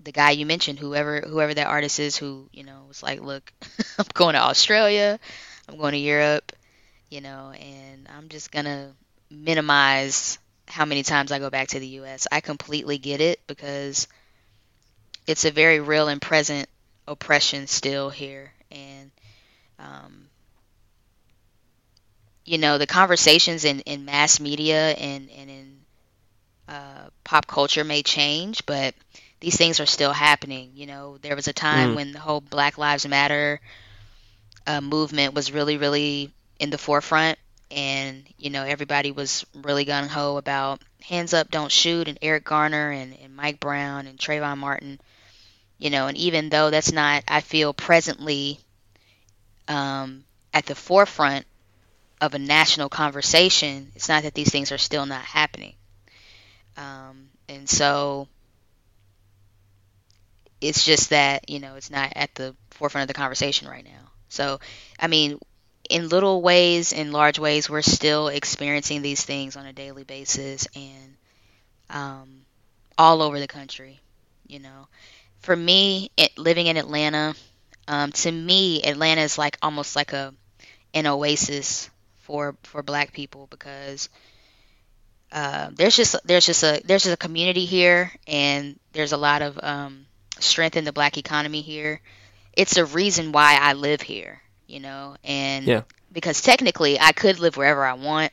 the guy you mentioned, whoever whoever that artist is who, you know, was like, Look, (laughs) I'm going to Australia, I'm going to Europe, you know, and I'm just gonna minimize how many times I go back to the US. I completely get it because it's a very real and present oppression still here. And, um, you know, the conversations in, in mass media and, and in uh, pop culture may change, but these things are still happening. You know, there was a time mm. when the whole Black Lives Matter uh, movement was really, really in the forefront and you know everybody was really gung ho about hands up, don't shoot, and Eric Garner and, and Mike Brown and Trayvon Martin. You know, and even though that's not, I feel presently um, at the forefront of a national conversation, it's not that these things are still not happening. Um, and so it's just that you know it's not at the forefront of the conversation right now. So, I mean, in little ways, in large ways, we're still experiencing these things on a daily basis and um, all over the country. You know, for me, it, living in Atlanta, um, to me, Atlanta is like almost like a an oasis for for Black people because uh, there's just there's just a there's just a community here, and there's a lot of um, strength in the Black economy here it's a reason why I live here, you know, and Yeah. because technically I could live wherever I want.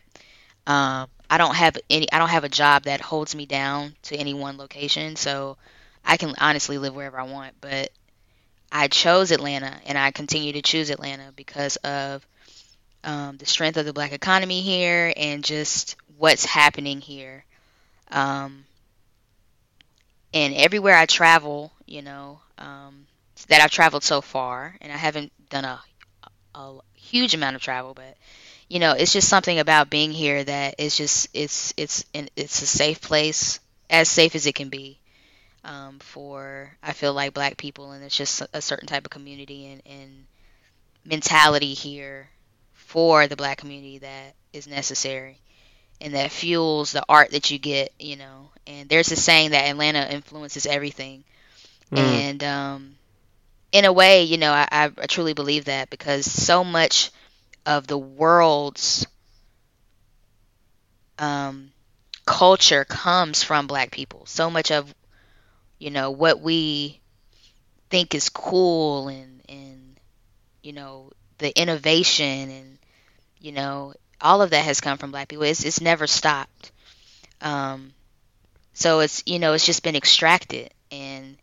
Um, I don't have any. I don't have a job that holds me down to any one location, so I can honestly live wherever I want. But I chose Atlanta, and I continue to choose Atlanta because of um, the strength of the black economy here and just what's happening here. Um, and everywhere I travel, you know, um, that I've traveled so far, and I haven't done a, a huge amount of travel, but you know, it's just something about being here that it's just it's it's it's a safe place, as safe as it can be. Um, for I feel like black people, and it's just a certain type of community and, and mentality here for the black community that is necessary and that fuels the art that you get, you know. And there's a saying that Atlanta influences everything. Mm. And um, in a way, you know, I, I truly believe that because so much of the world's um, culture comes from black people. So much of, you know, what we think is cool and, and you know, the innovation and, you know, all of that has come from black people. It's, it's never stopped. Um, so it's, you know, it's just been extracted. And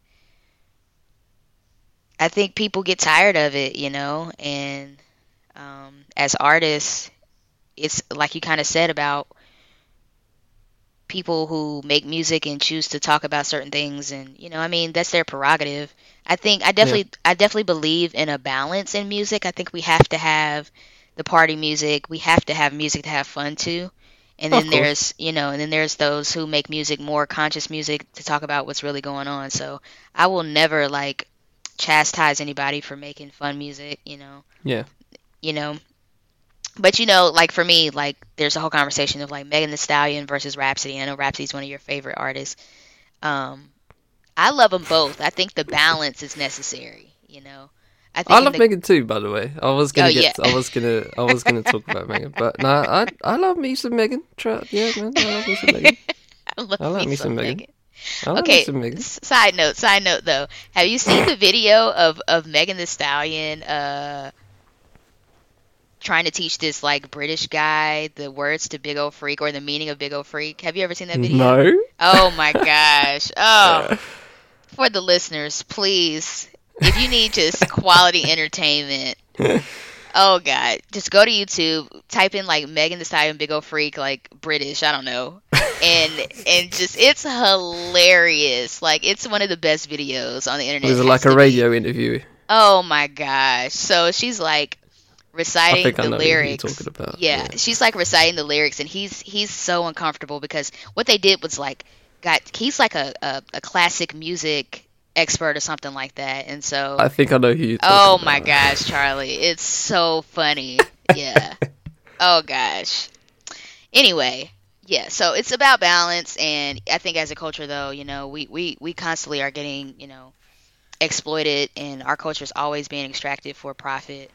I think people get tired of it, you know, and um, as artists, it's like you kind of said about people who make music and choose to talk about certain things and you know i mean that's their prerogative. I think i definitely yeah. i definitely believe in a balance in music. I think we have to have the party music. We have to have music to have fun to and then there's you know and then there's those who make music more conscious music to talk about what's really going on. So i will never like chastise anybody for making fun music you know yeah you know but you know, like for me, like there's a whole conversation of like Megan Thee Stallion versus Rapsody. I know Rapsody's one of your favorite artists. Um, I love them both. I think the balance is necessary. You know, I, I love the... Megan too. By the way, I was gonna oh, get, yeah. I was gonna, I was gonna talk about Megan, (laughs) but no, I, I love me some Megan. Yeah, man, I love me some Megan. (laughs) I love, I love me, me some Megan. Megan. Okay. Side note. Side note. Though, have you seen the video of of Megan Thee Stallion? Uh, trying to teach this like British guy the words to Big Ole Freak or the meaning of Big Ole Freak. Have you ever seen that video? No. Oh my (laughs) gosh. Oh. For the listeners, please, if you need just quality entertainment, (laughs) oh god, just go to YouTube, type in like Megan Thee Stallion Big Ole Freak, like British, I don't know. And (laughs) and just it's hilarious. Like it's one of the best videos on the internet. Was it like a radio be. interview? Oh my gosh. So she's like reciting the lyrics. Yeah, yeah, she's like reciting the lyrics, and he's he's so uncomfortable because what they did was like got he's like a a, a classic music expert or something like that, and so I think I know who. you oh about. my gosh, Charlie, it's so funny. (laughs) Yeah. oh gosh. Anyway, yeah. So it's about balance, and I think as a culture, though, you know, we we we constantly are getting you know exploited, and our culture is always being extracted for profit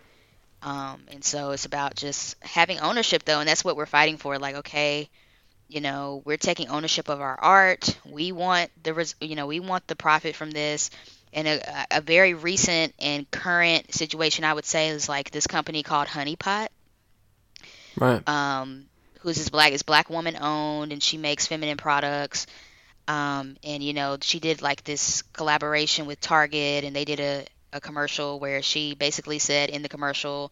um, and so it's about just having ownership, though, and that's what we're fighting for. Like, okay, you know, we're taking ownership of our art. We want the, res- you know, we want the profit from this. And a, a very recent and current situation, I would say, is like this company called Honeypot. Right. Um, who's this black? Is black woman owned, and she makes feminine products. Um, and you know, she did like this collaboration with Target, and they did a a commercial where she basically said in the commercial,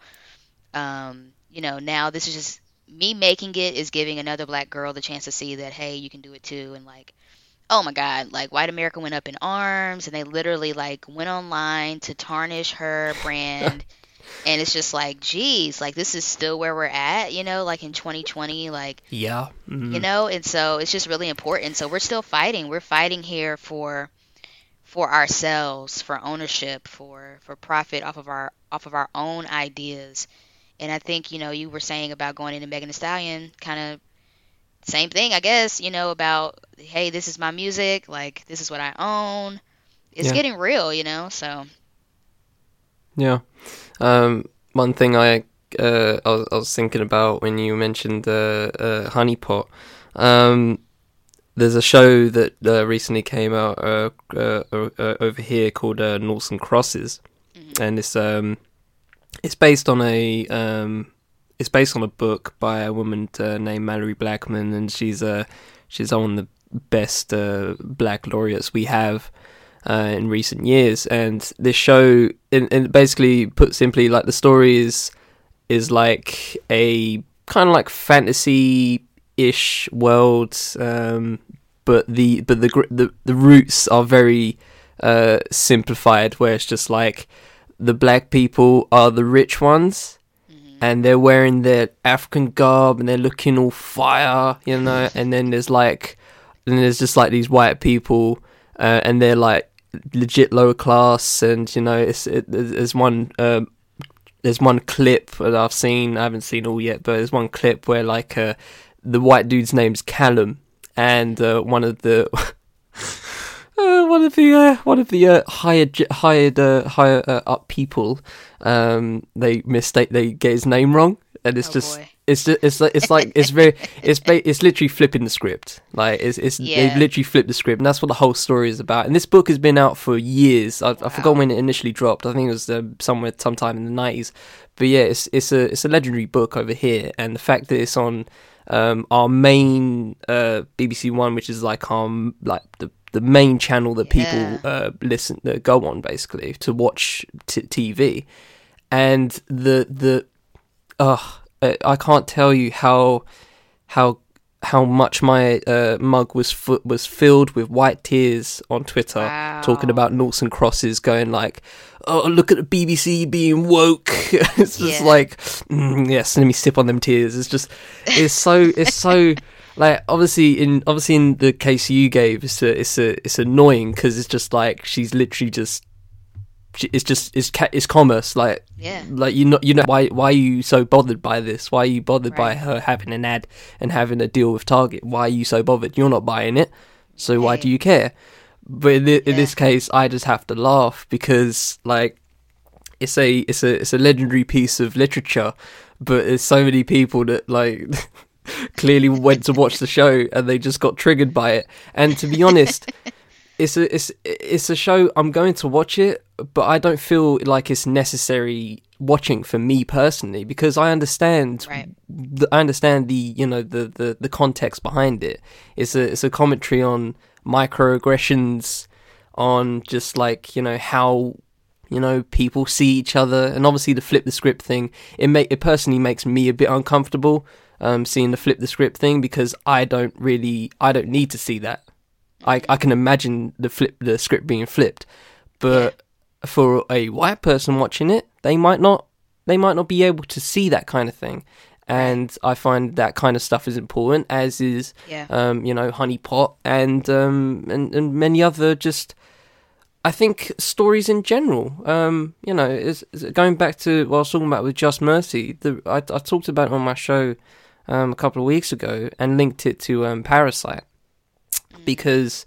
um, you know, now this is just me making it is giving another black girl the chance to see that hey, you can do it too, and like, oh my god, like white America went up in arms, and they literally like went online to tarnish her (laughs) brand. and it's just like geez like this is still where we're at you know like in 2020 like yeah mm-hmm. you know and so it's just really important so we're still fighting we're fighting here for for ourselves, for ownership, for for profit off of our off of our own ideas. And I think you know you were saying about going into Megan Thee Stallion, kind of same thing, I guess. You know about hey, this is my music, like this is what I own. It's yeah. getting real, you know. So yeah, um, one thing I uh, I, was, I was thinking about when you mentioned uh, uh, honeypot. Um, there's a show that uh, recently came out uh, uh, uh over here called uh, Noughts and Crosses, Mhm. and it's um it's based on a um it's based on a book by a woman uh, named Malorie Blackman, and she's uh she's one of the best uh, black laureates we have uh, in recent years. And this show, and, and basically put simply, like the story is is like a kind of like fantasy ish world, um, but the but the the the roots are very uh, simplified, where it's just like the black people are the rich ones Mhm. and they're wearing their African garb and they're looking all fire, you know. and then there's like, then there's just like these white people, uh, and they're like legit lower class. And you know, it's it, there's one um, there's one clip that I've seen. I haven't seen all yet, but there's one clip where like uh, the white dude's name's Callum, and uh, one of the (laughs) uh, one of the uh, one of the uh, hired hired uh, higher uh, up people, um, they mistake they get his name wrong, and it's Oh, just boy. it's just it's like it's like it's very it's ba- it's literally flipping the script. Like it's it's Yeah. they've literally flipped the script, and that's what the whole story is about. And this book has been out for years. I, I forgot when it initially dropped. I think it was uh, somewhere sometime in the nineties. But yeah, it's it's a it's a legendary book over here, and the fact that it's on um, our main uh, BBC One, which is like our like the the main channel that Yeah. people uh, listen that go on basically to watch t- TV, and the the uh, I can't tell you how how how much my uh, mug was fu- was filled with white tears on Twitter Wow. talking about noughts and crosses, going like, "Oh, look at the BBC being woke." (laughs) it's just Yeah. like, mm, yes, let me sip on them tears. It's just, it's so, it's so. Like obviously in obviously in the case you gave, it's a, it's a, it's annoying because it's just like she's literally just, she, it's just it's ca- it's commerce. Like Yeah. like you know you know why why are you so bothered by this? Why are you bothered by her having an ad and having a deal with target? Why are you so bothered? You're not buying it. So why do you care? But in, thi- in this case i just have to laugh because like it's a it's a it's a legendary piece of literature but there's so many people that like (laughs) clearly went to watch the show and they just got triggered by it and to be honest (laughs) it's a it's it's a show I'm going to watch it, but I don't feel like it's necessary watching for me personally because I understand Right. the, I understand the you know the, the the context behind it. It's a it's a commentary on microaggressions, on just like you know how you know people see each other, and obviously the flip the script thing. It make it personally makes me a bit uncomfortable. Um, seeing the flip the script thing because I don't really I don't need to see that. I I can imagine the flip the script being flipped, but for a white person watching it, they might not they might not be able to see that kind of thing. And I find that kind of stuff is important, as is Yeah. um, you know, Honey Pot and um and, and many other just I think stories in general. Um, you know, is, is going back to what I was talking about with Just Mercy. The I, I talked about it on my show um, a couple of weeks ago and linked it to um, Parasite because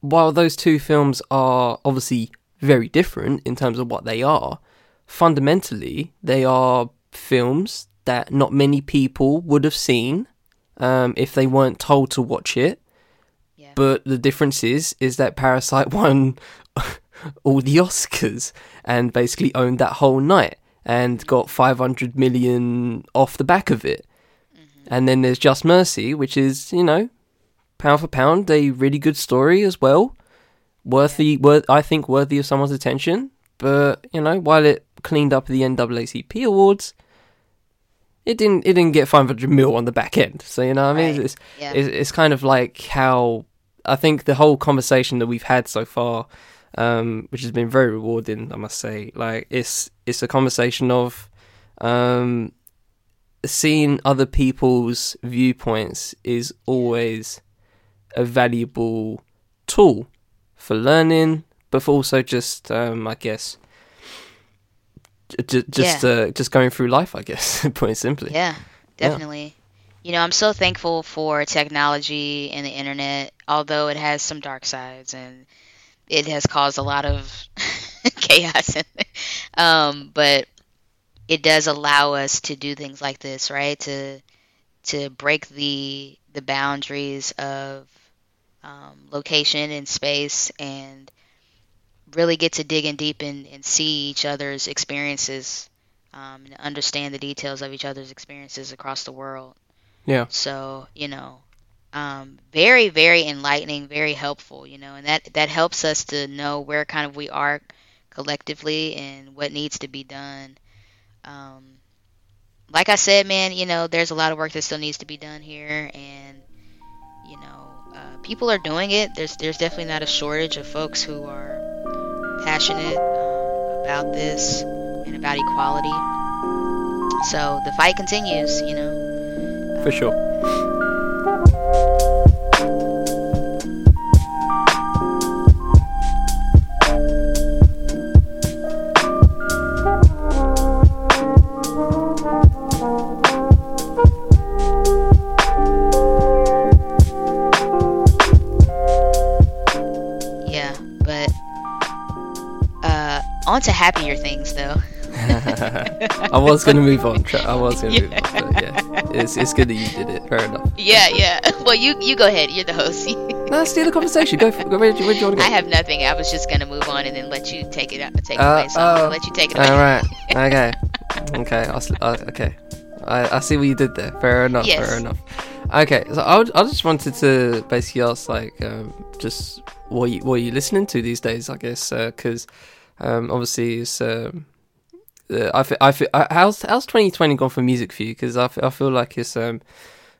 while those two films are obviously very different in terms of what they are, fundamentally they are films that not many people would have seen um, if they weren't told to watch it. Yeah. But the difference is, is that Parasite (laughs) won (laughs) all the Oscars and basically owned that whole night and got 500 million off the back of it. And then there's Just Mercy, which is, you know, pound for pound, a really good story as well. Worthy, worth, I think, worthy of someone's attention. But you know, while it cleaned up the NAACP awards, it didn't. It didn't get 500 mil on the back end. So you know, what I mean, Right. it's, Yeah. it's it's kind of like how I think the whole conversation that we've had so far, um, which has been very rewarding, I must say. Like it's it's a conversation of um, seeing other people's viewpoints is always a valuable tool for learning, but for also just um, I guess. j- Just uh, just going through life, I guess. (laughs) Put it simply. Yeah, definitely. You know, I'm so thankful for technology and the internet, although it has some dark sides and it has caused a lot of (laughs) chaos. (laughs) um, but it does allow us to do things like this, right? To to break the the boundaries of um, location and space and really get to dig in deep and, and see each other's experiences um, and understand the details of each other's experiences across the world. Yeah. So, you know, um, very, very enlightening, very helpful, you know, and that, that helps us to know where kind of we are collectively and what needs to be done. Um, like I said, man, you know, there's a lot of work that still needs to be done here, and you know, uh, people are doing it. There's there's definitely not a shortage of folks who are passionate um, about this and about equality. So the fight continues, you know. For sure. On to happier things, though. (laughs) I was to move on. I was going to move on. But yeah, it's, it's good that you did it. Fair enough. Yeah, yeah. (laughs) Well, you you go ahead. You're the host. No, steal the conversation. Go. For, go where, where do you want to I have nothing. I was just gonna move on and then let you take it take it Uh, away. So I'm oh. gonna let you take it away. All right. (laughs) Okay. Okay. I'll, uh, okay. I, I see what you did there. Fair enough. Yes. Fair enough. Okay. So I, would- I just wanted to basically ask, like, um, just what you, what are you listening to these days? I guess because um, obviously it's. Um, uh, I feel, I feel, uh, how's how's 2020 gone for music for you? Because I, I feel like it's um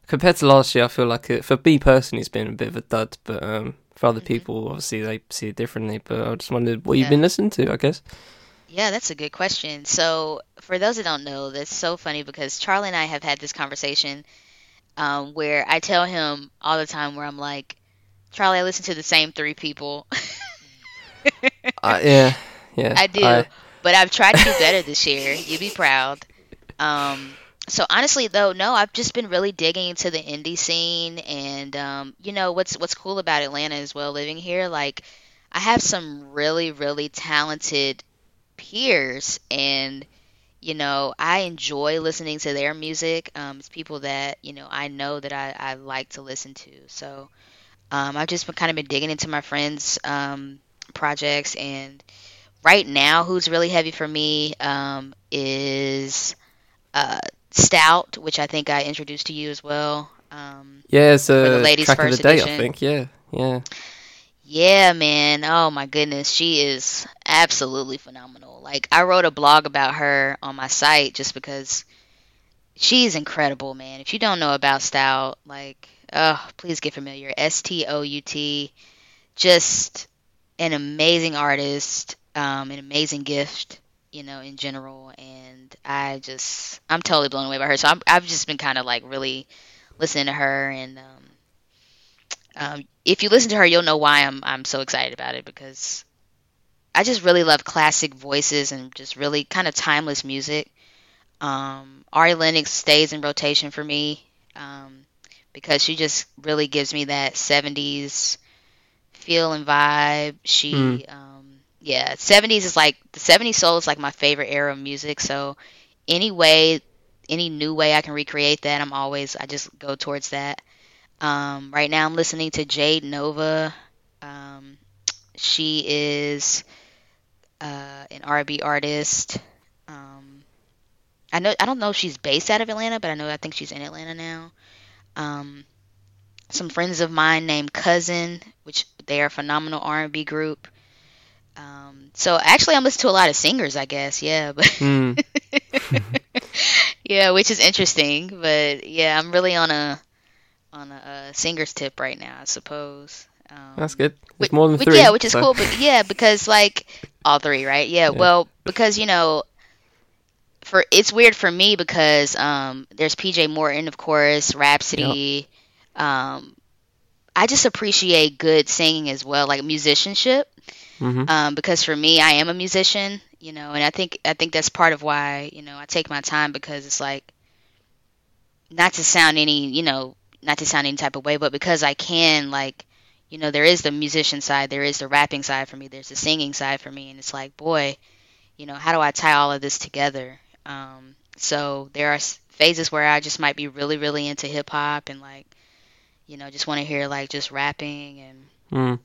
compared to last year. I feel like it, for me personally, it's been a bit of a dud. But um, for other Mhm. people, obviously they see it differently. But I just wondered what you've been listening to. I guess. Yeah, that's a good question. So, for those that don't know, that's so funny because Charlie and I have had this conversation um, where I tell him all the time where I'm like, Charlie, I listen to the same three people. Uh, yeah, yeah. I do, but I've tried to do better this year. You'd be proud. Um, so honestly, though, no, I've just been really digging into the indie scene, and um, you know what's what's cool about Atlanta as well. Living here, like I have some really really talented peers, and you know I enjoy listening to their music. Um, it's people that you know I know that I, I like to listen to. So um, I've just been kind of been digging into my friends' um, projects and right now who's really heavy for me um, is uh, stout which i think i introduced to you as well um, yeah, it's for the a ladies' track of the first day. I think. Yeah, yeah. yeah man. Oh my goodness. She is absolutely phenomenal. Like i wrote a blog about her on my site just because she's incredible man. If you don't know about stout like oh please get familiar. S-t-o-u-t just an amazing artist um, an amazing gift you know in general. And i just i'm totally blown away by her. So I'm, i've just been kind of like really listening to her. And um, um, if you listen to her you'll know why i'm i'm so excited about it. Because i just really love classic voices and just really kind of timeless music. Um, ari lennox stays in rotation for me um, because she just really gives me that 70s feel and vibe. She Mm. Yeah 70s is like the 70s soul is like my favorite era of music so any way any new way i can recreate that i'm always i just go towards that. Um, right now i'm listening to jade novah. Um, she is uh, an r&b artist. Um, i know i don't know if she's based out of atlanta but i know i think she's in atlanta now. Um, some friends of mine named cousin which they are a phenomenal r&b group um, so actually i'm listening to a lot of singers i guess yeah but Hmm. (laughs) yeah, which is interesting, but yeah, I'm really on a on a, uh singer's tip right now, I suppose. Um, That's good. It's which- more than which- three. Yeah, which is so- cool, but yeah, because like all three, right? Yeah, Yeah. well, because you know, for it's weird for me because um, there's PJ Morton, of course, Rapsody. Um, I just appreciate good singing as well, like musicianship Mhm. um, because for me, I am a musician, you know, and I think I think that's part of why you know I take my time because it's like not to sound any you know not to sound any type of way, but because I can like you know there is the musician side, there is the rapping side for me, there's the singing side for me, and it's like boy, you know, how do I tie all of this together? Um, so there are phases where I just might be really really into hip hop and like you know just want to hear like just rapping and Mm.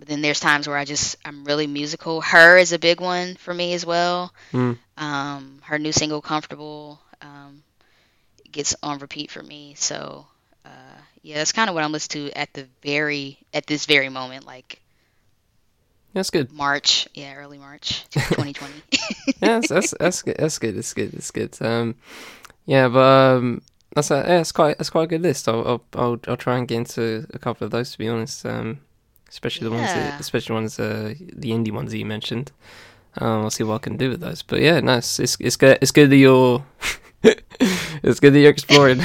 But then there's times where I just I'm really musical. Her is a big one for me as well. Mm. Um, her new single "Comfortable" um, gets on repeat for me. So uh, yeah, that's kind of what I'm listening to at the very at this very moment, like That's good. March, yeah, early March, (laughs) 2020. yeah, that's, that's that's good. That's good. That's good. That's good. Um, yeah, but um, that's a, yeah, that's quite that's quite a good list. I'll, I'll I'll I'll try and get into a couple of those to be honest. Um, especially the ones that, especially the ones uh the indie ones that you mentioned. Um, I'll see what I can do with those. But yeah, no, it's it's, it's good. It's good that you're. (laughs) it's good that you're exploring.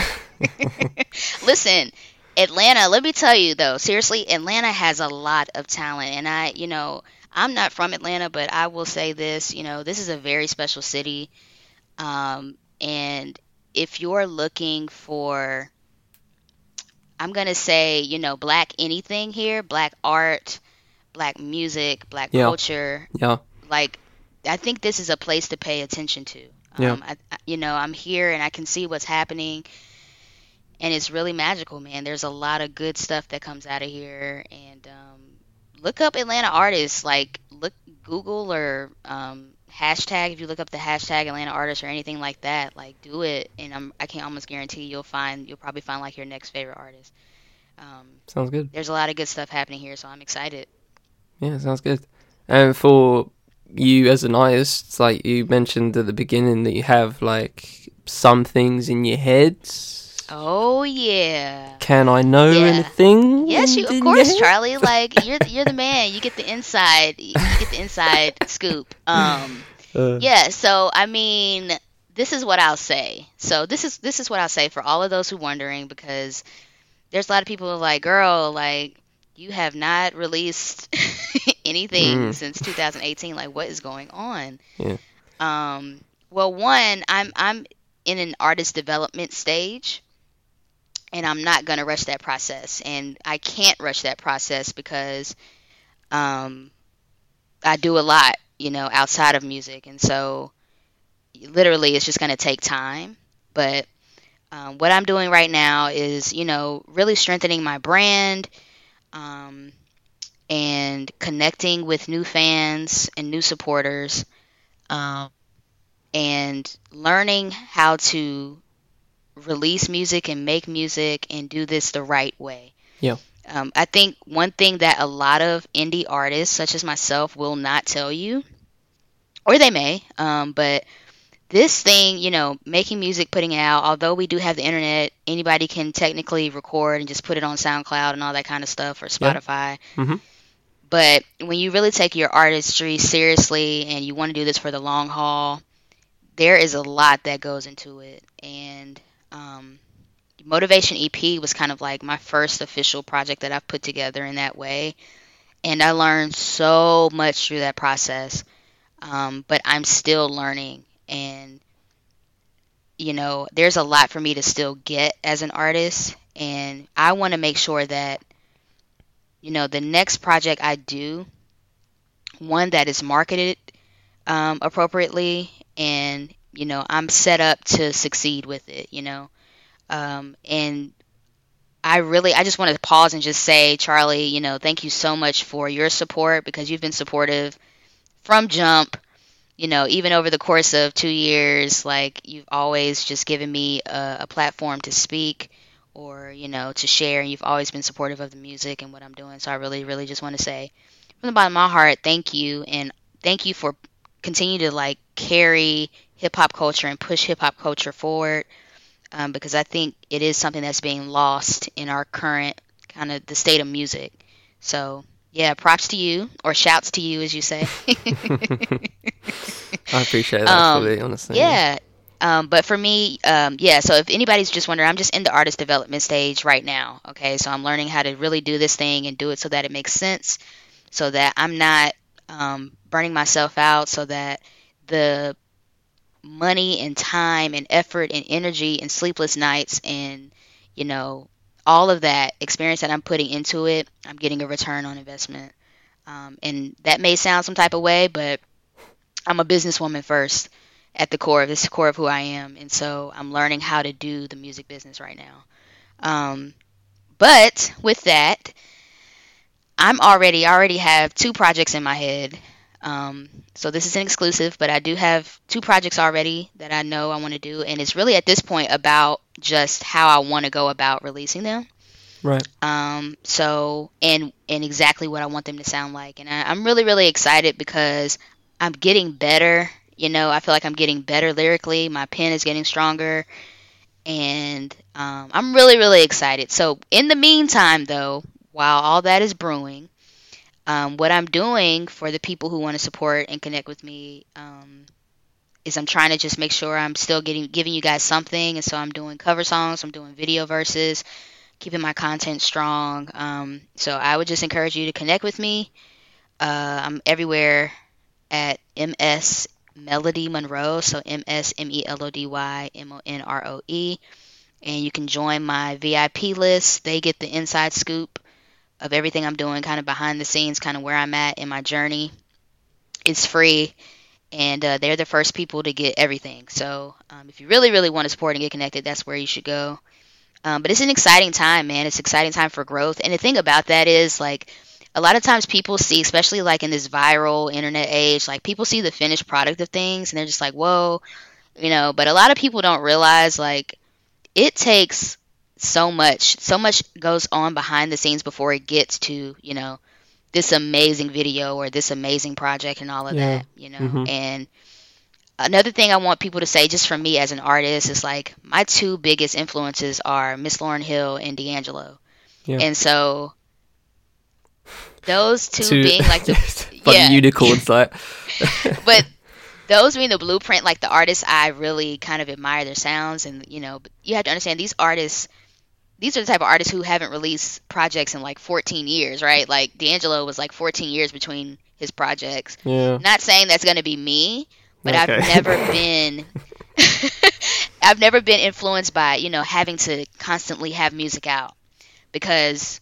(laughs) Listen, Atlanta, let me tell you though, seriously, Atlanta has a lot of talent. And I, you know, I'm not from Atlanta, but I will say this, you know, this is a very special city. Um, and if you're looking for, I'm going to say, you know, black anything here, black art, black music, black Yeah. culture, yeah, like I think this is a place to pay attention to. Yeah. Um, I, I- you know, I'm here and I can see what's happening, and it's really magical, man. There's a lot of good stuff that comes out of here, and um, look up Atlanta artists. Like look Google or um, hashtag if you look up the hashtag Atlanta artists or anything like that. Like do it, and I'm, I can almost guarantee you'll find you'll probably find like your next favorite artist. Um, sounds good. there's a lot of good stuff happening here, so I'm excited. Yeah, sounds good. And for you as an artist, like you mentioned at the beginning, that you have like some things in your head. Oh yeah. Can I know Yeah. anything? Yes, you of course? Charlie. (laughs) Like you're you're the man. You get the inside. You get the inside (laughs) scoop. Um, Uh, yeah. So I mean, this is what I'll say. So this is this is what I'll say for all of those who are wondering because there's a lot of people who are like, girl, like you have not released (laughs) anything Mm. since 2018. Like what is going on? Yeah. Um. Well, one, I'm I'm in an artist development stage and I'm not going to rush that process. And I can't rush that process because um, I do a lot, you know, outside of music. And so literally it's just going to take time. But um, what I'm doing right now is, you know, really strengthening my brand um, and connecting with new fans and new supporters um, and learning how to release music and make music and do this the right way. Yeah. Um, I think one thing that a lot of indie artists, such as myself, will not tell you, or they may, um, but this thing, you know, making music, putting it out, although we do have the internet, anybody can technically record and just put it on SoundCloud and all that kind of stuff or Yeah. Spotify. Mhm. But when you really take your artistry seriously and you want to do this for the long haul, there is a lot that goes into it. And um, Motivation EP was kind of like my first official project that I've put together in that way. And I learned so much through that process. Um, but I'm still learning. And, you know, there's a lot for me to still get as an artist. And I want to make sure that, you know, the next project I do, one that is marketed um, appropriately and, you know, I'm set up to succeed with it, you know. Um, and I really, I just want to pause and just say, Charlie, you know, thank you so much for your support because you've been supportive from jump. You know, even over the course of two years, like you've always just given me a, a platform to speak or you know to share, and you've always been supportive of the music and what I'm doing. So I really, really just want to say, from the bottom of my heart, thank you, and thank you for continue to like carry hip hop culture and push hip hop culture forward um, because I think it is something that's being lost in our current kind of the state of music. So yeah, props to you or shouts to you as you say. (laughs) I appreciate that Um, fully, honestly. yeah. Um, but for me, um, yeah. So if anybody's just wondering, I'm just in the artist development stage right now. Okay, so I'm learning how to really do this thing and do it so that it makes sense, so that I'm not um, burning myself out, so that the money and time and effort and energy and sleepless nights and you know all of that experience that I'm putting into it, I'm getting a return on investment. Um, and that may sound some type of way, but I'm a businesswoman first at the core of this core of who I am, and so I'm learning how to do the music business right now. Um, but with that, I'm already I already have two projects in my head. Um, so this is an exclusive, but I do have two projects already that I know I want to do, and it's really at this point about just how I want to go about releasing them. Right. Um, so and and exactly what I want them to sound like, and I, I'm really really excited because I'm getting better. You know, I feel like I'm getting better lyrically. My pen is getting stronger, and um, I'm really really excited. So in the meantime, though, while all that is brewing, um, what I'm doing for the people who want to support and connect with me um, is I'm trying to just make sure I'm still getting giving you guys something, and so I'm doing cover songs, I'm doing video verses, keeping my content strong. Um, so I would just encourage you to connect with me. Uh, I'm everywhere at MS Melody Monroe, so M S M E L O D Y M O N R O E, and you can join my VIP list. They get the inside scoop of everything I'm doing, kind of behind the scenes, kind of where I'm at in my journey. It's free, and uh, they're the first people to get everything. So um, if you really, really want to support and get connected, that's where you should go. Um, but it's an exciting time, man. It's exciting time for growth. And the thing about that is, like, a lot of times people see, especially like in this viral internet age, like people see the finished product of things and they're just like, whoa, you know. But a lot of people don't realize, like, it takes so much so much goes on behind the scenes before it gets to you know this amazing video or this amazing project and all of Yeah. that you know Mhm. and another thing i want people to say just from me as an artist is like my two biggest influences are miss Lauryn Hill and d'angelo Yeah. and so those two, Two- being like the (laughs) yeah. unicorns, like. (laughs) (laughs) but those being the blueprint, like the artists, I really kind of admire their sounds, and you know, you have to understand these artists. These are the type of artists who haven't released projects in like 14 years, right? Like D'Angelo was like 14 years between his projects. yeah. Not saying that's going to be me, but I've never (laughs) been. (laughs) I've never been influenced by you know having to constantly have music out because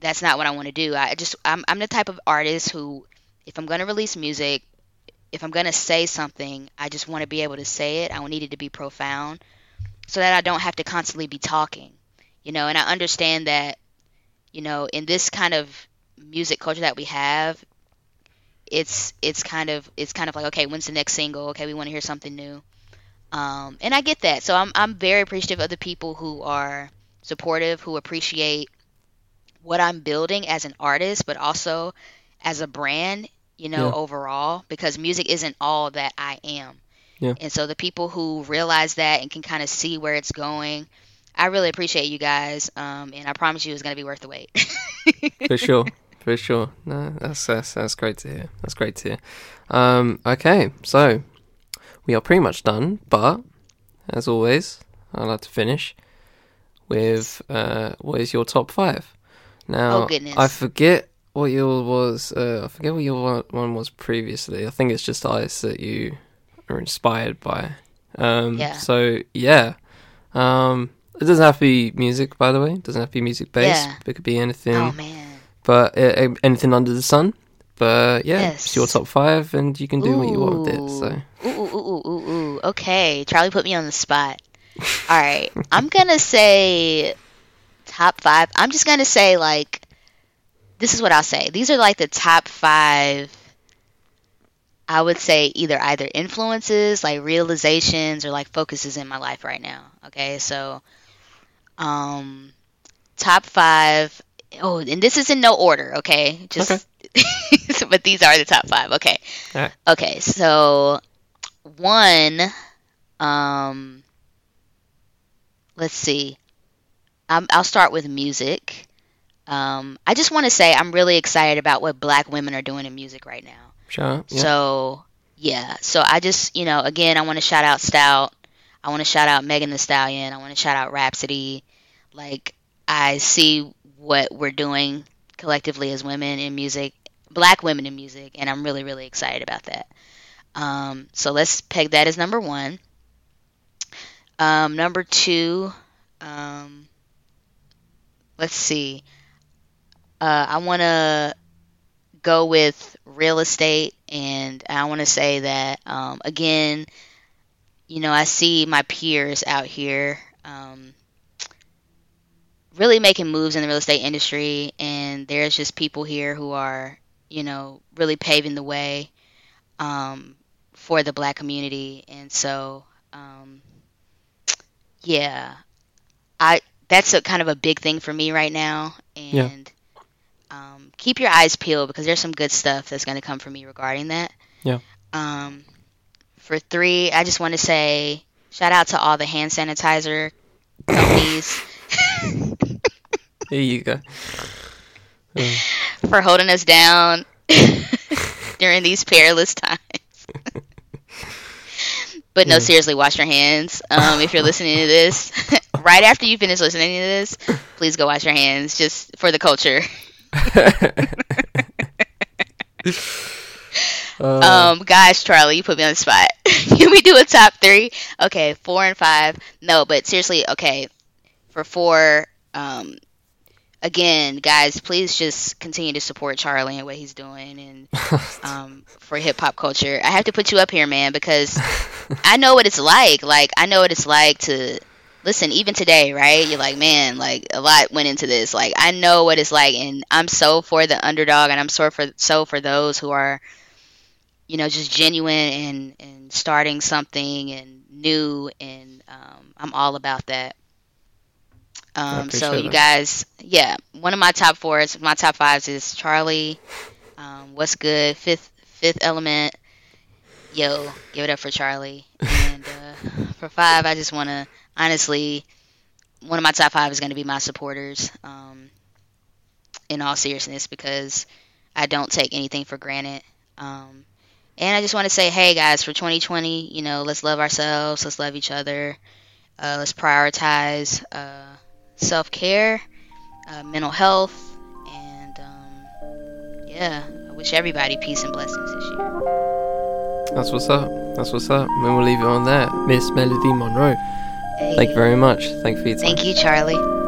that's not what I want to do. I just I'm I'm the type of artist who if I'm going to release music, if I'm going to say something, I just want to be able to say it. I need it to be profound so that I don't have to constantly be talking. You know, and I understand that you know, in this kind of music culture that we have, it's it's kind of it's kind of like okay, when's the next single? Okay, we want to hear something new. Um, and I get that. So I'm I'm very appreciative of the people who are supportive, who appreciate what I'm building as an artist, but also as a brand, you know, Yeah. overall, because music isn't all that I am. Yeah. And so the people who realize that and can kind of see where it's going, I really appreciate you guys. Um, and I promise you it's going to be worth the wait. (laughs) for sure, for sure. No, that's that's that's great to hear. That's great to hear. Um, okay, so we are pretty much done, but as always, I'd like to finish with uh, what is your top five? Now, Oh, goodness. I forget what your was. Uh, I forget what your one- one was previously. I think it's just artists that you are inspired by. Um, Yeah. So yeah, um, it doesn't have to be music, by the way. It doesn't have to be music based. Yeah. It could be anything oh, man. but uh, anything under the sun. But yeah, Yes. it's your top five, and you can do what you want with it. So Ooh, ooh, ooh, ooh, ooh, ooh. Okay, Charlie put me on the spot. All right, (laughs) I'm gonna say top five. I'm just gonna say like this is what I'll say. These are like the top five. I would say either either influences, like realizations, or like focuses in my life right now. Okay, so um, top five. Oh, and this is in no order. Okay, just (laughs) but these are the top five. Okay. Okay, so one, um, let's see. Um, I'll start with music. Um, I just want to say I'm really excited about what Black women are doing in music right now. sure. Yeah. So yeah, so I just you know again I want to shout out Stout. I want to shout out Megan Thee Stallion. I want to shout out Rapsody. Like I see what we're doing collectively as women in music, Black women in music, and I'm really really excited about that. Um, so let's peg that as number one. Um, number two, um, let's see. Uh, I want to go with real estate, and I want to say that um, again. You know, I see my peers out here, um, really making moves in the real estate industry, and there's just people here who are, you know, really paving the way um, for the black community. And so, um, yeah, I that's a kind of a big thing for me right now. And Yeah. um, keep your eyes peeled because there's some good stuff that's going to come from me regarding that. Yeah. Um, for three, I just want to say shout out to all the hand sanitizer companies (laughs) Here you go. for holding us down (laughs) during these perilous times. but no, seriously, wash your hands. Um, if you're listening to this, (laughs) right after you finish listening to this, please go wash your hands just for the culture. (laughs) Uh, Um, guys, Charlie, you put me on the spot. Can we do a top three? Okay, four and five. No, but seriously, okay, for four, um, again, guys, please just continue to support Charlie and what he's doing, and (laughs) um, for hip hop culture. I have to put you up here, man, because (laughs) I know what it's like. Like, I know what it's like to listen. Even today, right? You're like, man, like a lot went into this. Like, I know what it's like, and I'm so for the underdog, and I'm so for so for those who are you know, just genuine and, and starting something and new, and um, I'm all about that. Um, so you that. guys, yeah, one of my top fours, my top fives is Charlie. Um, what's good? Fifth, Fifth Element. Yo, give it up for Charlie. And uh, (laughs) for five, I just want to honestly, one of my top five is going to be my supporters. Um, in all seriousness, because I don't take anything for granted. Um, and I just want to say, hey guys, for 2020, you know, let's love ourselves, let's love each other, uh, let's prioritize uh, self care, uh, mental health, and um, yeah, I wish everybody peace and blessings this year. That's what's up. That's what's up. And we'll leave it on that. Miss Melody Monroe. Hey, Thank you very much. Thank you for your time. Thank you, Charlie.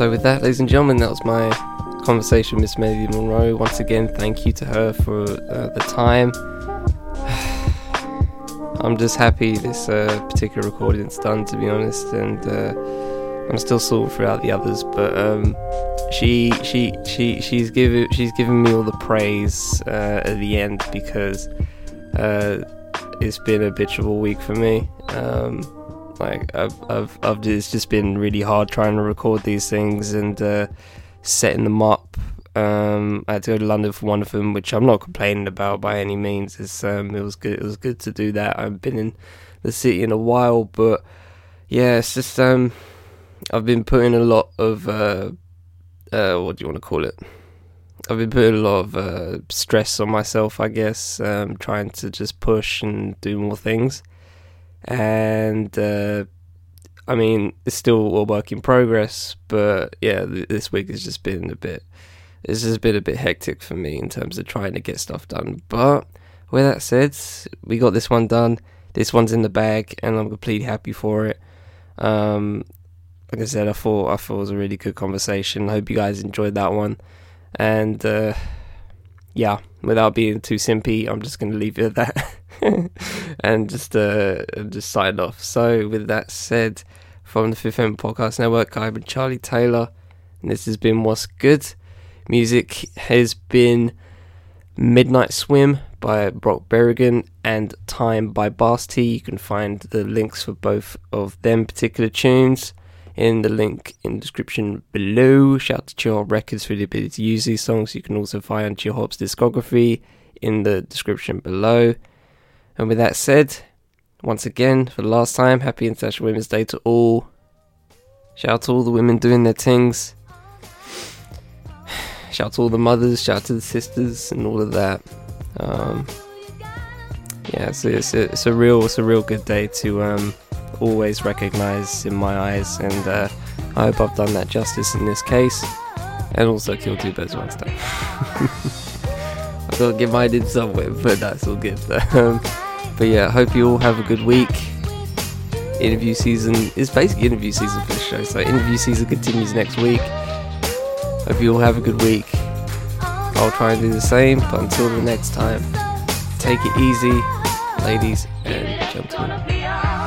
So with that, ladies and gentlemen, that was my conversation with Miss Melody Monroe. Once again, thank you to her for uh, the time. (sighs) I'm just happy this uh, particular recording's done, to be honest, and uh, I'm still sorting throughout the others. But um, she, she, she, she's given she's given me all the praise uh, at the end because uh, it's been a bitch of a week for me. Um, like I've, I've, I've it's just been really hard trying to record these things and uh, setting them up. Um, I had to go to London for one of them, which I'm not complaining about by any means. It's um, it was good. It was good to do that. I've been in the city in a while, but yeah, it's just um, I've been putting a lot of uh, uh, what do you want to call it? I've been putting a lot of uh, stress on myself, I guess, um, trying to just push and do more things and uh, I mean it's still a work in progress. But yeah, th- this week has just been a bit. It's just been a bit hectic for me in terms of trying to get stuff done. But with that said, we got this one done. This one's in the bag, and I'm completely happy for it. Um, like I said, I thought I thought it was a really good conversation. I hope you guys enjoyed that one. And uh, yeah, without being too simpy, I'm just going to leave it at that. (laughs) and just uh just sign off. So with that said, from the Fifth Element Podcast Network, I've been Charlie Taylor, and this has been What's Good. Music has been Midnight Swim by Brock Berrigan and Time by Basti. You can find the links for both of them particular tunes in the link in the description below. Shout out to Chillhop Records for the ability to use these songs. You can also find Chillhop's discography in the description below. And with that said, once again, for the last time, happy International Women's Day to all. Shout out to all the women doing their things. (sighs) Shout out to all the mothers, shout out to the sisters, and all of that. Um, yeah, it's, it's, a, it's a real, it's a real good day to um, always recognise in my eyes, and uh, I hope I've done that justice in this case, and also kill two birds one stone. (laughs) I thought get mine in somewhere, but that's all good. (laughs) Um, but yeah, hope you all have a good week. interview season is basically interview season for the show. So interview season continues next week. Hope you all have a good week. I'll try and do the same, but until the next time, take it easy, ladies and gentlemen.